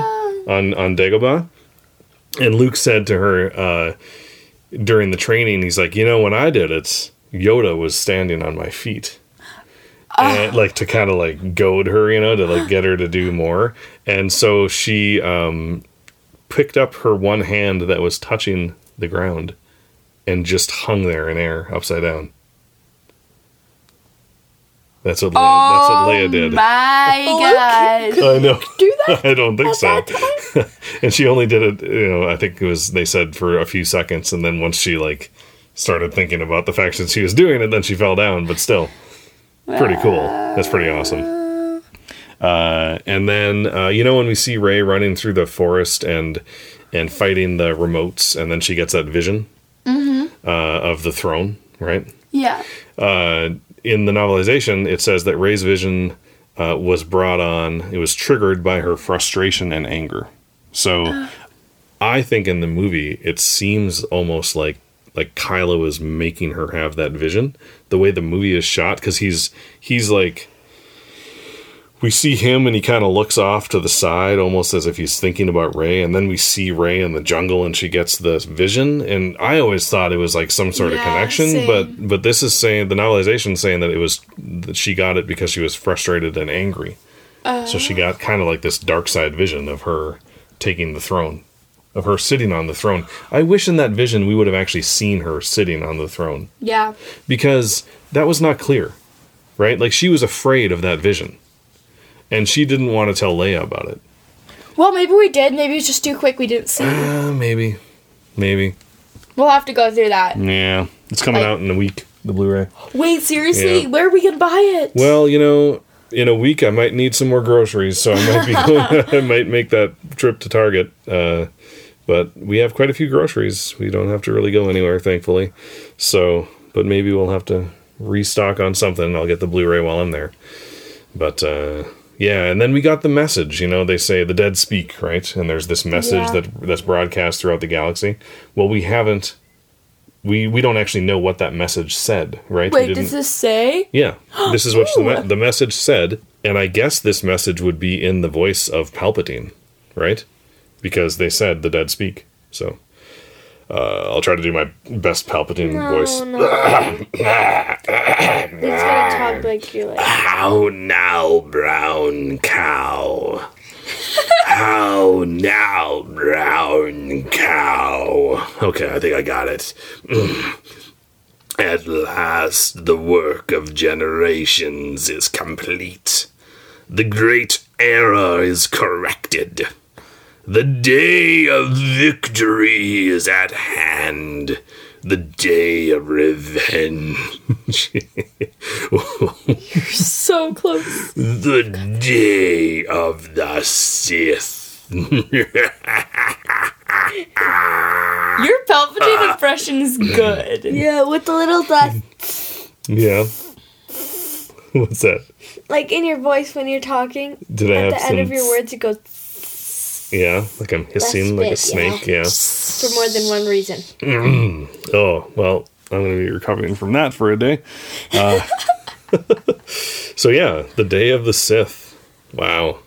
on on Dagobah. And Luke said to her uh, during the training, he's like, you know, when I did it, Yoda was standing on my feet and like to kind of like goad her, you know, to like get her to do more. And so she um, picked up her one hand that was touching the ground and just hung there in air upside down. That's what Leia, that's what Leia did. My God. I know. Do that I don't think so. and she only did it, you know, I think it was they said for a few seconds, and then once she like started thinking about the fact that she was doing it, then she fell down. But still, pretty cool. That's pretty awesome. Uh, and then uh, you know when we see Rey running through the forest and and fighting the remotes, and then she gets that vision uh, of the throne, right? Yeah. uh, in the novelization, it says that Rey's vision uh, was brought on, it was triggered by her frustration and anger. So uh. I think in the movie, it seems almost like like Kylo is making her have that vision. The way the movie is shot, because he's he's like we see him and he kind of looks off to the side almost as if he's thinking about Rey and then we see Rey in the jungle and she gets this vision and I always thought it was like some sort of connection same. but but this is saying the novelization is saying that it was that she got it because she was frustrated and angry. Uh. so she got kind of like this dark side vision of her taking the throne of her sitting on the throne. I wish in that vision we would have actually seen her sitting on the throne Yeah. because that was not clear, right? Like she was afraid of that vision, and she didn't want to tell Leia about it. Well, maybe we did. Maybe it's just too quick. We didn't see. Uh, maybe, maybe. We'll have to go through that. Yeah, it's coming Like- out in a week. The Blu-ray. Wait, seriously? Yeah. Where are we gonna buy it? Well, you know, in a week I might need some more groceries, so I might be going, I might make that trip to Target. Uh, but we have quite a few groceries. We don't have to really go anywhere, thankfully. So, but maybe we'll have to restock on something. I'll get the Blu-ray while I'm there. But uh, yeah, and then we got the message. You know, they say the dead speak, right? And there's this message Yeah. that that's broadcast throughout the galaxy. Well, we haven't. We we don't actually know what that message said, right? Wait, does this say? yeah, this is what the, me- the message said, and I guess this message would be in the voice of Palpatine, right? Because they said the dead speak. So uh, I'll try to do my best Palpatine voice. It's gonna talk like you're like. How now, brown cow? How now, brown cow? Okay, I think I got it. At last, the work of generations is complete. The great error is corrected. The day of victory is at hand. The day of revenge. You're so close. The day of the Sith. Your Palpatine uh. impression is good. Yeah, with the little dot, yeah. What's that? like in your voice when you're talking. Did I At have the some? end of your words, it goes Yeah, like I'm hissing like a bit, yeah. snake. Yeah. for more than one reason. Oh well, I'm going to be recovering from that for a day. Uh, so yeah, the day of the Sith. Wow,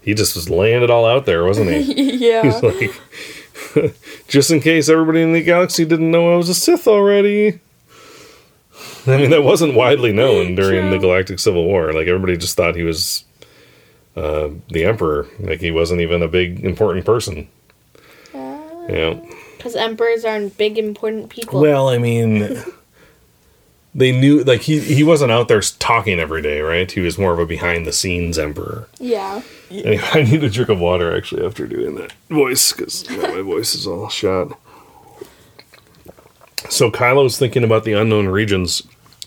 he just was laying it all out there, wasn't he? yeah. He's like, just in case everybody in the galaxy didn't know I was a Sith already. I mean, that wasn't widely known during the Galactic Civil War. Like everybody just thought he was uh, the Emperor. Like he wasn't even a big important person. Yeah. Because emperors aren't big, important people. Well, I mean, they knew like he he wasn't out there talking every day, right? He was more of a behind the scenes emperor. Yeah. Anyway, I need a drink of water actually after doing that voice because my voice is all shot. So Kylo's thinking about the unknown regions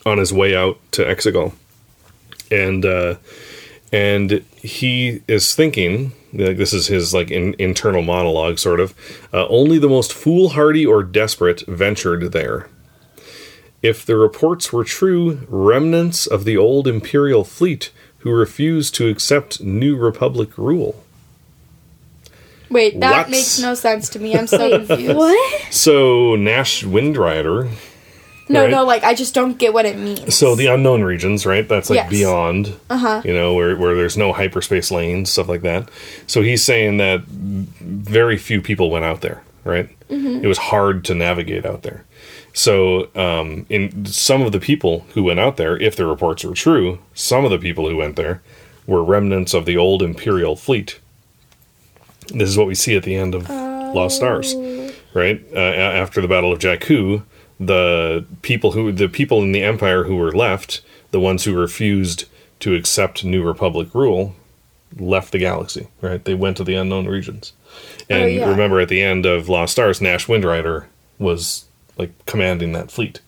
on his way out to Exegol, and uh, and he is thinking like this is his like in, internal monologue sort of. Uh, only the most foolhardy or desperate ventured there. If the reports were true, remnants of the old Imperial fleet who refused to accept New Republic rule. Wait, that What? makes no sense to me. I'm so confused. what? So Nash Windrider. No, Right. no, like I just don't get what it means. So the unknown regions, right? That's like Yes. beyond. Uh-huh. You know, where where there's no hyperspace lanes, stuff like that. So he's saying that very few people went out there, right? It was hard to navigate out there. So, um, in some of the people who went out there, if the reports were true, some of the people who went there were remnants of the old Imperial fleet. This is what we see at the end of Lost Stars, right? Uh, after the Battle of Jakku, the people who the people in the Empire who were left, the ones who refused to accept New Republic rule, left the galaxy, right? They went to the unknown regions. And Oh, yeah. remember at the end of Lost Stars, Nash Windrider was like commanding that fleet.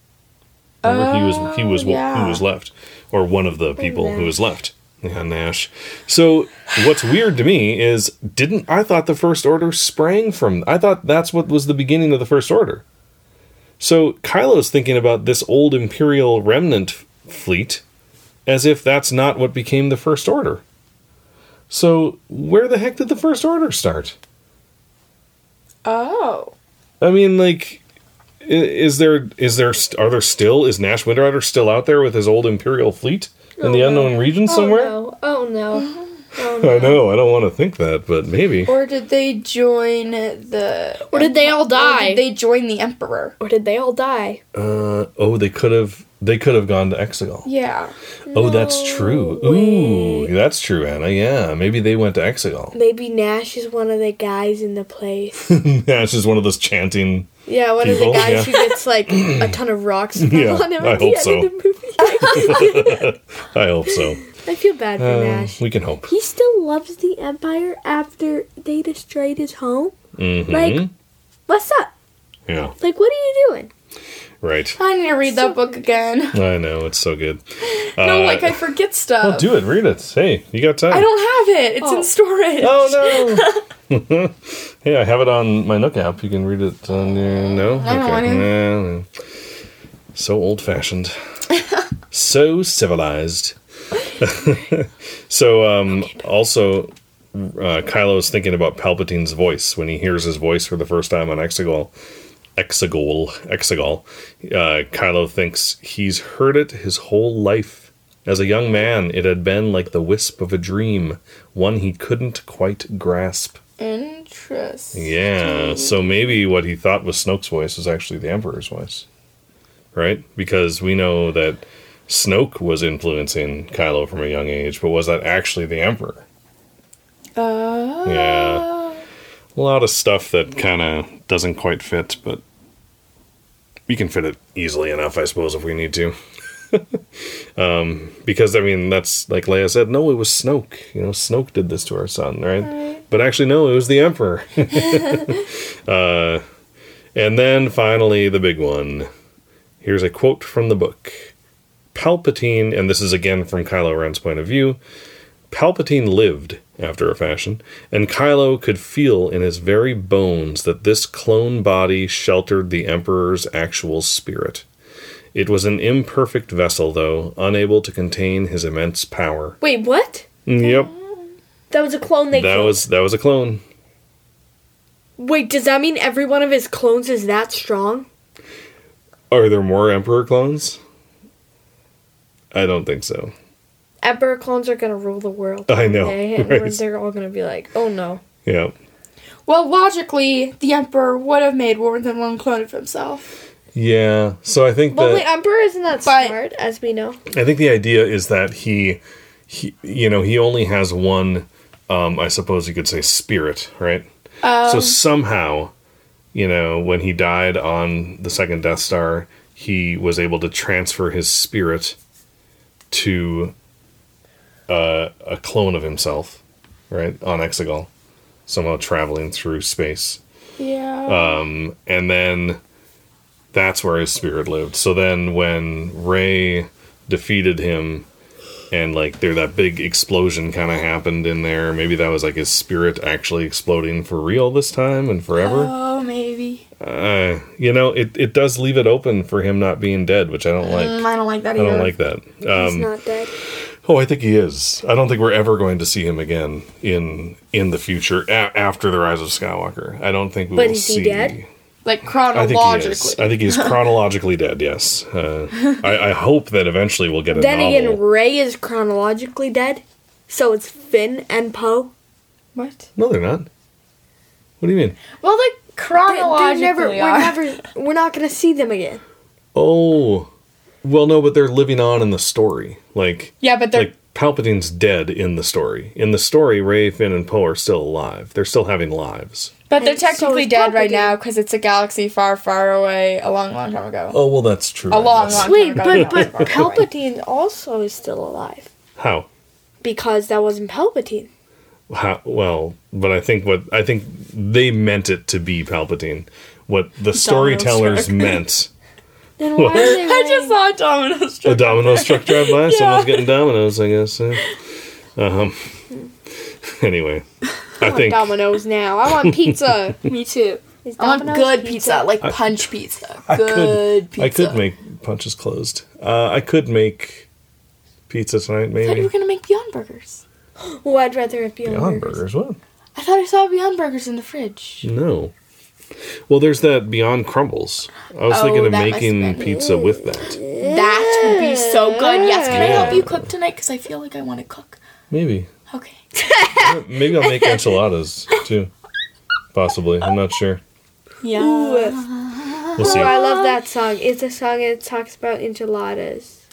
Remember he was he was who was left, or one of the people who was left. Yeah, Nash. So what's weird to me is didn't I thought the First Order sprang from I thought that's what was the beginning of the First Order. So Kylo's thinking about this old Imperial remnant fleet as if that's not what became the First Order. So where the heck did the First Order start? Oh. I mean, like, is there is there are there still is Nash Windrider still out there with his old Imperial fleet in oh, the unknown region oh, somewhere? Oh no! Oh no! Mm-hmm. I know. I don't want to think that, but maybe. Or did they join the. Or did they all Or die? did they join the Emperor? Or did they all die? Uh oh, they could have they could have gone to Exegol. Yeah. Oh, that's true. Ooh, that's true, Anna. Yeah, maybe they went to Exegol. Maybe Nash is one of the guys in the place. Nash is one of those chanting. Yeah, one People, of the guys yeah. who gets like a ton of rocks Yeah, on him I at the hope end so. of the movie. I hope so. I feel bad for Uh, Nash. we can hope. He still loves the Empire after they destroyed his home. Mhm. Like, what's up? yeah, Like, what are you doing? right. I need to read that book again. I know it's so good. no, Uh, like I forget stuff. Oh, do it. Read it. Hey, you got time. I don't have it. It's Oh. in storage. Oh no! hey, I have it on my Nook app. You can read it on your no. I don't want to. No, no. So old fashioned. so civilized. so um, also, uh, Kylo is thinking about Palpatine's voice when he hears his voice for the first time on Exegol. Exegol, Exegol. Uh, Kylo thinks he's heard it his whole life. As a young man, it had been like the wisp of a dream, one he couldn't quite grasp. Interesting. Yeah, so maybe what he thought was Snoke's voice was actually the Emperor's voice. Right? Because we know that Snoke was influencing Kylo from a young age, but was that actually the Emperor? Uh, Yeah. A lot of stuff that kind of doesn't quite fit, but we can fit it easily enough, I suppose, if we need to. um, because, I mean, that's like Leia said, no, it was Snoke. You know, Snoke did this to our son, right? But actually, no, it was the Emperor. uh, and then finally, the big one. Here's a quote from the book Palpatine, and this is again from Kylo Ren's point of view. Palpatine lived, after a fashion, and Kylo could feel in his very bones that this clone body sheltered the Emperor's actual spirit. It was an imperfect vessel, though, unable to contain his immense power. Wait, what? Mm, yep, That was a clone they that killed. was that was a clone. Wait, does that mean every one of his clones is that strong? Are there more Emperor clones? I don't think so. Emperor clones are gonna rule the world. I know, Okay, and right. they're all gonna be like, oh no. Yeah, well, logically, the Emperor would have made more than one clone of himself. yeah. So I think Well, that the Emperor isn't that But- smart, as we know. I think the idea is that he, he you know, he only has one, um, I suppose you could say, spirit, right? so somehow, you know, when he died on the second Death Star, he was able to transfer his spirit to uh, a clone of himself, right, on Exegol, somehow traveling through space Yeah. and then that's where his spirit lived. So then when Rey defeated him and like there that big explosion kind of happened in there, maybe that was like his spirit actually exploding for real this time and forever. oh, maybe. Uh, you know, it it does leave it open for him not being dead, which I don't like. Mm, I don't like that I don't like that. He's Um, not dead. oh, I think he is. I don't think we're ever going to see him again in in the future a- after the Rise of Skywalker. I don't think we But will is he see. dead? Like I think chronologically. he is. I think he's chronologically dead. Yes. Uh, I, I hope that eventually we'll get a Then novel. again, Rey is chronologically dead, so it's Finn and Poe. what? no, they're not. What do you mean? Well, like They, chronologically, they never. We're never. We're not gonna see them again. Oh, well, no, but they're living on in the story. Like, Yeah, but they're like Palpatine's dead in the story. In the story, Rey, Finn, and Poe are still alive. They're still having lives. but they're and so technically is dead right now because it's a galaxy far, far away, a long, long time ago. Oh well, that's true. A long, guess. long- Wait, time but ago. but Far away. Palpatine also is still alive How? because that wasn't Palpatine. How, well, but I think what I think they meant it to be Palpatine. What the storytellers struck. meant. Then why are they I just saw a domino A struck. domino struck drive by. Someone's getting dominoes, I guess. yeah. Um. Anyway, I think Domino's now. I want pizza. Me too. Is I want good pizza, like punch pizza. I good could pizza. I could make punches closed. Uh, I could make pizza tonight, maybe. I thought you maybe. were gonna make Beyond Burgers. Oh, I'd rather it be on Beyond burgers. burgers, what? I thought I saw Beyond Burgers in the fridge. No. Well, there's that Beyond Crumbles. I was Oh, thinking of that must making have been- pizza with that. That would be so good. Yes, can I help you cook tonight? Because I feel like I want to cook. Maybe. Okay. Maybe I'll make enchiladas too. Possibly. I'm not sure. Yeah. We'll see. Oh, I love that song. It's a song that talks about enchiladas.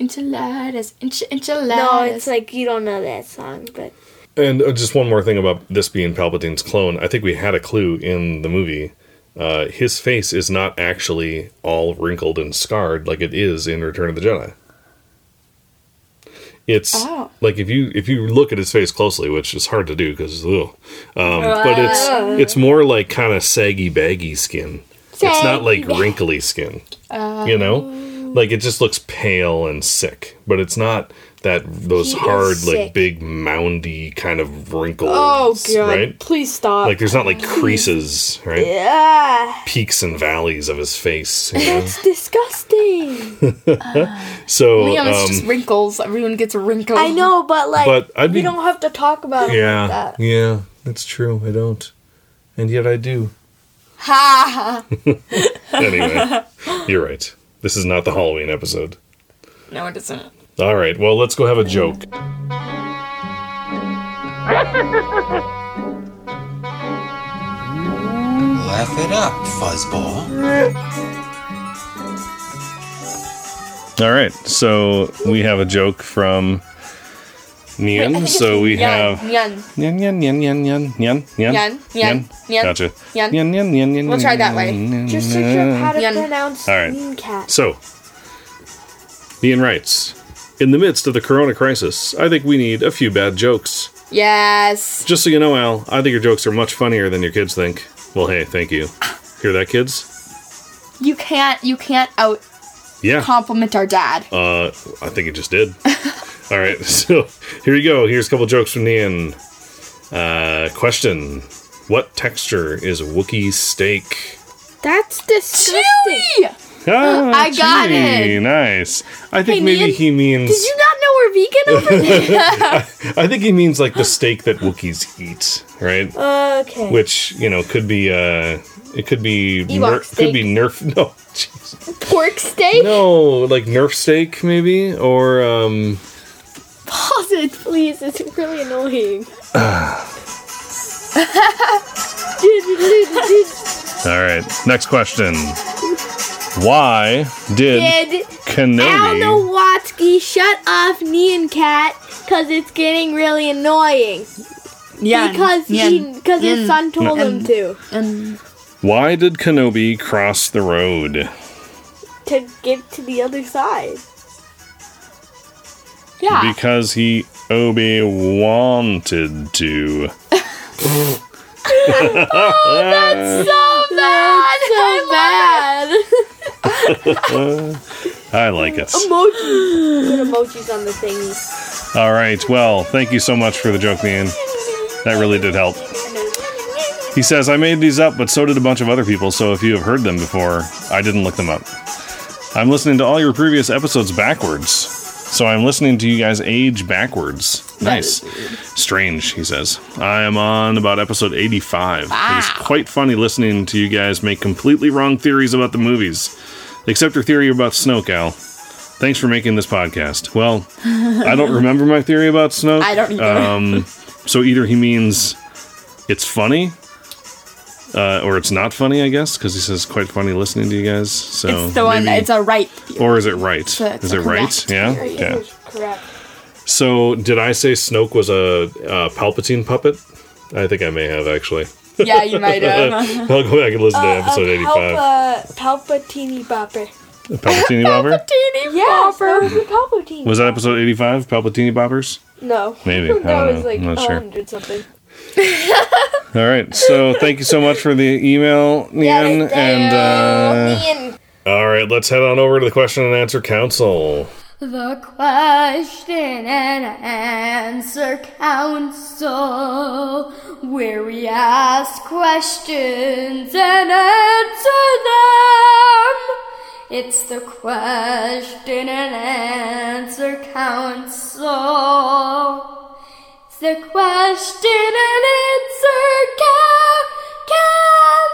Enchiladas, ench- enchiladas. No, it's like you don't know that song, but And uh, just one more thing about this being Palpatine's clone. I think we had a clue in the movie. Uh, his face is not actually all wrinkled and scarred like it is in Return of the Jedi. It's Oh. like if you if you look at his face closely, which is hard to do because um, but it's it's more like kind of saggy baggy skin. it's not like wrinkly skin. you know, like it just looks pale and sick, but it's not that those He hard like big moundy kind of wrinkles. oh god, right? please stop. Like there's not like creases, right? yeah, Peaks and valleys of his face. You know? that's disgusting. So, Liam, it's just um, wrinkles. Everyone gets wrinkles. I know, but like, But I'd we don't have to talk about it yeah, like that. yeah, that's true. I don't, and yet I do. Ha Ha! Anyway, you're right. This is not the Halloween episode. No, it isn't. All right, well, let's go have a joke. Laugh it up, fuzzball. All right, so we have a joke from Nian. So we have Yan. Nyan nyan nyan nyan nyan nyan nyan Nyan, nyan, nyan, Gotcha. nyan. Nyan nyan nyan nyan. We'll try that way. Just search up how to Yan. pronounce All right. mean cat. So, Nian writes, in the midst of the Corona crisis, I think we need a few bad jokes. Yes. Just so you know, Al, I think your jokes are much funnier than your kids think. Well, hey, thank you. Hear that, kids? You can't. You can't out Yeah. compliment our dad. Uh, I think it just did. All right, so here you go. Here's a couple jokes from Nian. Uh, question: What texture is Wookiee steak? That's disgusting. Chewy. Ah, I got gee, it. Nice. I think Hey, maybe Nian, he means. Did you not know we're vegan over there? I think he means like the steak that Wookiees eat, right? okay. Which you know could be uh, it could be Ewok ner- could be. Nerf. No, jeez. Pork steak? no, like Nerf steak maybe, or um, Pause it, please. It's really annoying. All right. Next question. Why did Did Kenobi? Al Nowatzki shut off Nyan Cat because it's getting really annoying? Yan. Because he, Yan. because his son told him to And Why did Kenobi cross the road? to get to the other side. Yeah. Because he Obi wanted to. oh, that's so bad. So bad. I like it. emojis. Put emojis on the thingy. All right. Well, thank you so much for the joke, man. That really did help. He says, I made these up, but so did a bunch of other people, so if you have heard them before, I didn't look them up. I'm listening to all your previous episodes backwards. So I'm listening to you guys age backwards. Nice. Strange, he says. I am on about episode 85. It is quite funny listening to you guys make completely wrong theories about the movies. Except your theory about Snoke, Al. Thanks for making this podcast. Well, I don't remember my theory about Snoke. I don't either. Um, so either he means it's funny, uh, or it's not funny, I guess, because he says quite funny listening to you guys. So it's the one. maybe- It's a right. or is it right? it's a is it right? correct Yeah. theory. Yeah. Correct. So did I say Snoke was a, a Palpatine puppet? I think I may have actually. Yeah, you might have. I'll go back and listen to episode Uh, eighty-five. Palpa, Palpatine Bopper. Palpatine Bopper. Yeah, Palpatine. Was that episode eighty-five? Palpatine Boppers. No. Maybe. I that don't was know. like I'm a hundred something. All right. So thank you so much for the email, Nian. and uh, all right, let's head on over to the question and answer council. The question and answer council, where we ask questions and answer them. It's the question and answer council. It's the question and answer ca-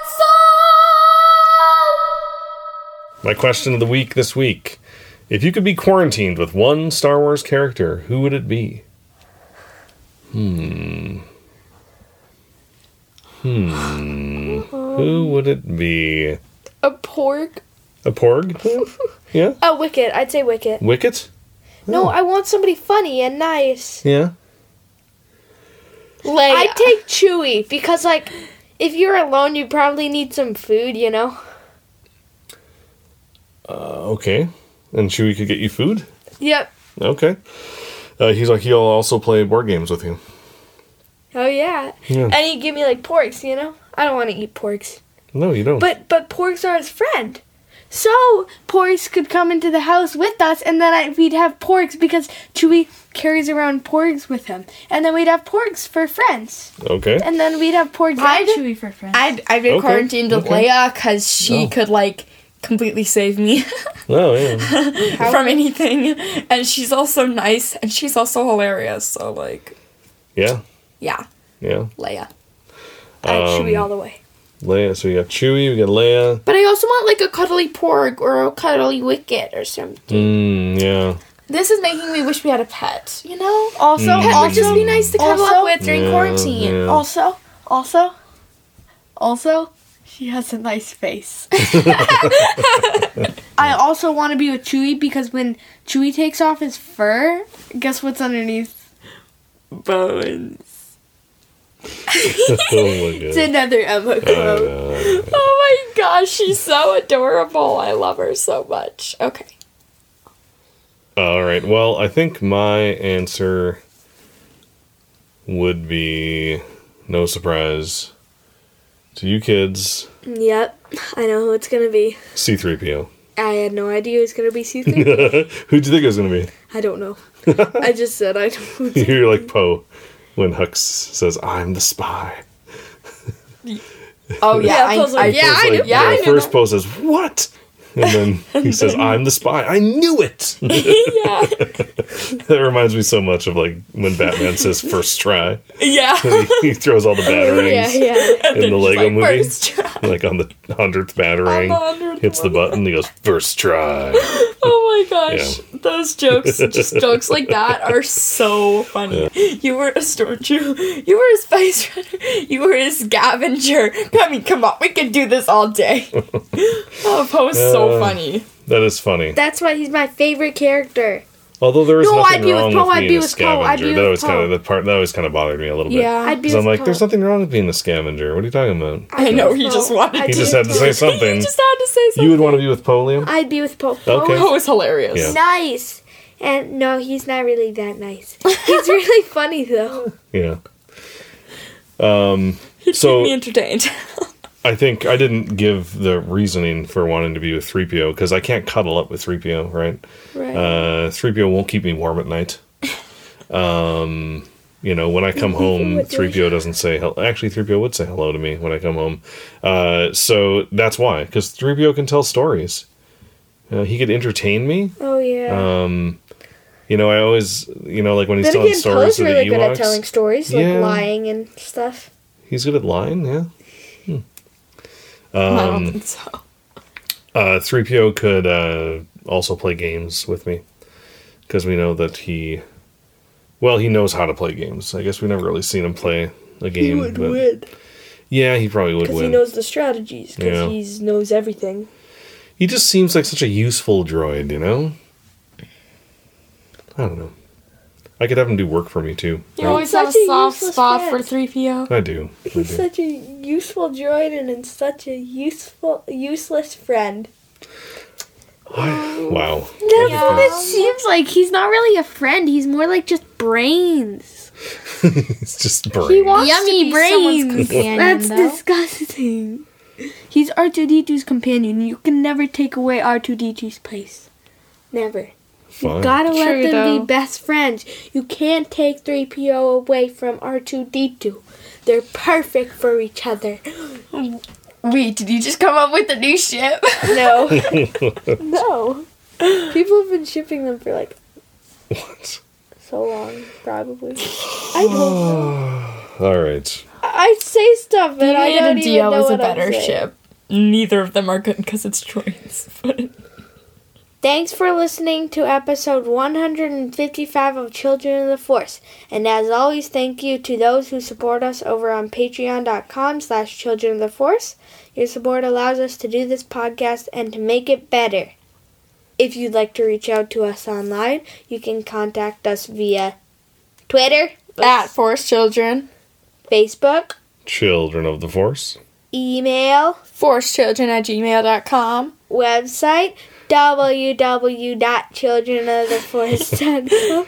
council. My question of the week this week: If you could be quarantined with one Star Wars character, who would it be? Hmm. Hmm. Who would it be? A porg. A porg? yeah. A wicket. I'd say wicket. Wicket? No, I want somebody funny and nice. Yeah. Leia. I'd take Chewie because, like, if you're alone, you probably need some food. You know. Uh, okay. And Chewie could get you food. Yep. Okay. Uh, he's like he'll also play board games with you. Oh yeah. Yeah. And he'd give me like porgs. You know. I don't want to eat porgs. No, you don't. But but porgs are his friend. So porgs could come into the house with us, and then I, we'd have porgs because Chewie carries around porgs with him, and then we'd have porgs for friends, okay. and then we'd have porgs I'd- and Chewie for friends. I'd I'd be Okay, quarantined with okay. Leia because she Oh. could like completely save me Oh yeah. from anything, and she's also nice and she's also hilarious. So like, Yeah. yeah, Yeah. Leia. I Um, Chewie all the way. Leia. So we got Chewie. We got Leia. But I also want like a cuddly porg or a cuddly wicket or something. Mm, yeah. This is making me wish we had a pet. You know, Also, Mm. pet would just be nice to cuddle Also- up with during Yeah, quarantine. yeah. also, also, also, she has a nice face. I also want to be with Chewie because when Chewie takes off his fur, guess what's underneath? Bones. oh my It's another Emma quote. Uh, Oh my gosh, she's so adorable. I love her so much. Okay. all right. Well, I think my answer would be no surprise to you kids. Yep, I know who it's gonna be. C3PO. I had no idea it was gonna be C3PO. Who'd you think it was going to be? I don't know. I just said I don't. You're like Poe when Hux says, "I'm the spy." Oh yeah, Yeah, I, Poe's I, like, yeah, Poe's I like. Yeah, I yeah, knew. First Poe says, "What?" And then he says, "I'm the spy." I knew it. yeah, that reminds me so much of like when Batman says "first try." yeah. He, he throws all the batarangs Yeah, yeah. in the Lego like, movie. First try. Like on the hundredth batarang, On the 100th hits the button. He goes, "First try." Oh my gosh, those jokes, just jokes like that, are so funny. You were a stormtrooper. You were a spice runner. You were a scavenger. I mean, come on, we could do this all day. Oh, Poe's so Uh, funny. That is funny. That's why he's my favorite character. Although there is No, nothing I'd be with wrong Poe, with I'd being be a with Poe, scavenger. That was kind of Poe. the part that always kind of bothered me a little bit. Yeah, I'd be Because I'm like, Poe. there's nothing wrong with being a scavenger. What are you talking about? I know. He just wanted. I'd You be just had to say something. He just had to say something. You would want to be with Poe, Liam? I'd be with Poe. Okay. Poe Poe is hilarious. Yeah. nice. And no, he's not really that nice. He's really funny though. Yeah. Um, He So- keep me entertained. I think I didn't give the reasoning for wanting to be with 3PO because I can't cuddle up with 3PO, right? Right. Uh, 3PO won't keep me warm at night. Um, you know, when I come home, 3PO doesn't say hello. Actually, 3PO would say hello to me when I come home. Uh, so that's why, because 3PO can tell stories. Uh, he could entertain me. oh yeah. Um, you know, I always, you know, like when he's then telling again, stories Poe's really good at telling stories, Yeah. like lying and stuff. he's good at lying. Yeah. Hmm. I don't Um, think so. Uh, 3PO could uh, also play games with me because we know that he, well, he knows how to play games. I guess we've never really seen him play a game. He would but- win Yeah, he probably would because win. he knows the strategies. Because Yeah. he knows everything. He just seems like such a useful droid, you know? I don't know. I could have him do work for me too. You always Such have a a soft useless spot friend. for 3PO. I do. I He's do. such a useful droid and, and such a useful, useless friend. Wow. That's what it seems like. He's not really a friend. He's more like just brains. He's just brains. He wants Yummy to be brains. companion, That's though. disgusting. He's R2D2's companion. You can never take away R2D2's place. Never. Fine. Gotta let them though. be best friends. You can't take 3PO away from R2D2. They're perfect for each other. Wait, did you just come up with a new ship? No. no. People have been shipping them for like What? so long, probably. I don't know. All right. I say stuff, but I don't even know is a what I'm better ship. Neither of them are good because it's trains. But Thanks for listening to episode 155 of Children of the Force. And as always, thank you to those who support us over on patreon.com slash children of the force. Your support allows us to do this podcast and to make it better. If you'd like to reach out to us online, you can contact us via Twitter, at Force Children, Facebook, Children of the Force. email, forcechildren at gmail.com. website, www.childrenoftheforce.com.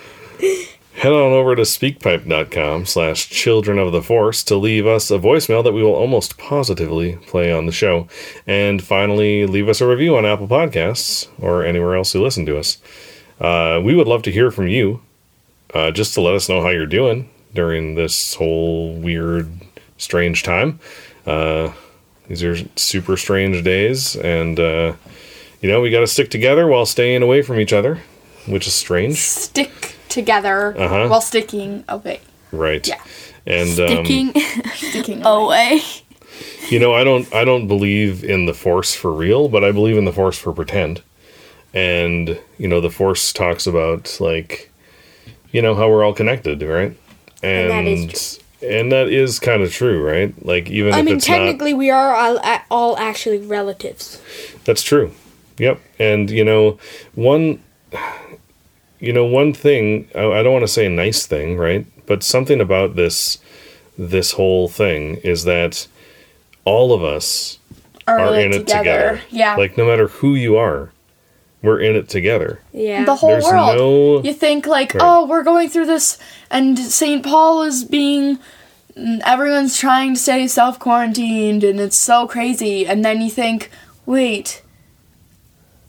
Head on over to speakpipe.com slash children of the force to leave us a voicemail that we will almost positively play on the show. And finally, leave us a review on Apple Podcasts or anywhere else you listen to us. Uh, we would love to hear from you uh, just to let us know how you're doing during this whole weird, strange time. Uh, these are super strange days, and, uh, you know, we got to stick together while staying away from each other, which is strange. Stick together Uh-huh. while sticking away. Right. Yeah. And Sticking Sticking away. away. you know, I don't I don't believe in the force for real, but I believe in the force for pretend. And you know, the force talks about like you know how we're all connected, right? And that is and that is kind of true, right? Like even I if mean, it's not technically, we are all, all actually relatives. That's true. Yep. And you know, one you know, one thing I, I don't want to say a nice thing, right? But something about this this whole thing is that all of us Are, are like, in it together. Yeah. Like no matter who you are, we're in it together. Yeah. the whole There's world. no You think like, Right. oh, we're going through this, and St. Paul is being, everyone's trying to stay self quarantined, and it's so crazy. And then you think, wait,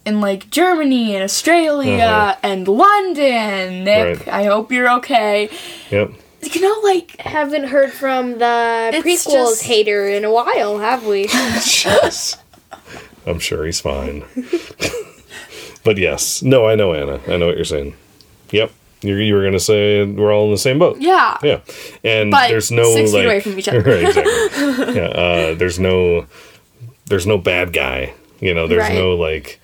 in like Germany and Australia Uh-huh. and London, Nick, Right. I hope you're okay. Yep. You know, like haven't heard from the It's prequels just- hater in a while, have we? I'm sure he's fine. but yes. No, I know Anna. I know what you're saying. Yep. You you were gonna say we're all in the same boat. yeah, Yeah, and But there's no six feet like away from each other. right, exactly. yeah, uh, there's no there's no bad guy. You know, there's Right. no like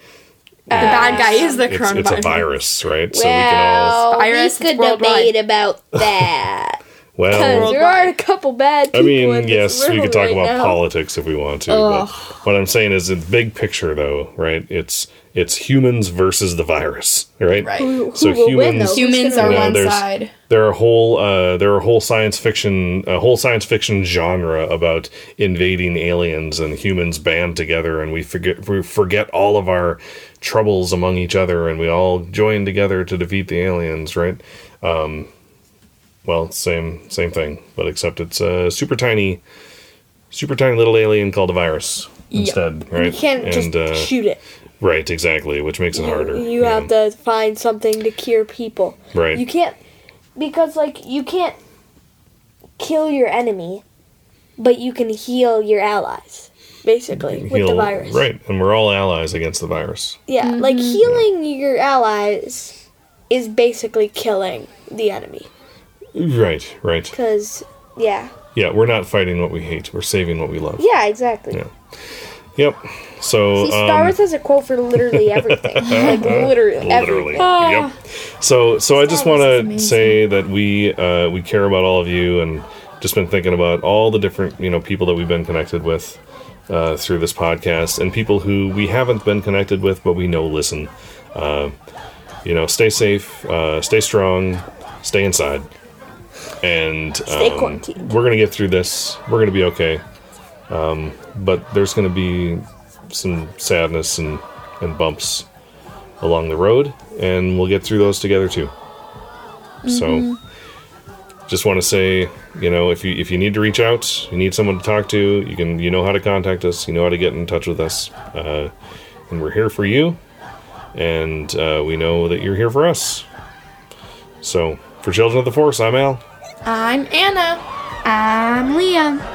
the bad guy is the it's, coronavirus. it's a virus, right? so we can all Well, Virus, we it's could worldwide. debate about that. well. Because there are a couple bad I mean, in yes, this we could talk right about now. politics if we want to. But what I'm saying is, in big picture, though, right? It's it's humans versus the virus, right? Right. Who, So who will humans- though? Who's Humans gonna are Well, one side. there are whole uh, there are whole science fiction a whole science fiction genre about invading aliens and humans band together and we forget we forget all of our troubles among each other and we all join together to defeat the aliens right um, well same same thing but except it's a super tiny super tiny little alien called a virus instead right You can't just uh, shoot it. Right exactly which makes it harder You have to find something to cure people. right You can't because like you can't kill your enemy, but you can heal your allies. Basically, with the virus. right and we're all allies against the virus Yeah, mm-hmm. like healing your allies is basically killing the enemy. right right Cause yeah, Yeah, we're not fighting what we hate. We're saving what we love. yeah, exactly. Yeah. Yep. So See, Star um, Wars has a quote for literally everything. like literally, literally. everything. Yep. So so I just want to say that we uh, we care about all of you and just been thinking about all the different you know people that we've been connected with uh, through this podcast and people who we haven't been connected with but we know listen. Uh, you know, stay safe, uh, stay strong, stay inside, and Stay um, quarantined. We're gonna get through this. We're gonna be okay. Um, but there's gonna be some sadness and and bumps along the road, and we'll get through those together too. So, just want to say, you know, if you if you need to reach out, you need someone to talk to, you can you know how to contact us, you know how to get in touch with us, uh, and we're here for you, and uh, we know that you're here for us. So, for Children of the Force, I'm Al, I'm Anna. I'm Leah.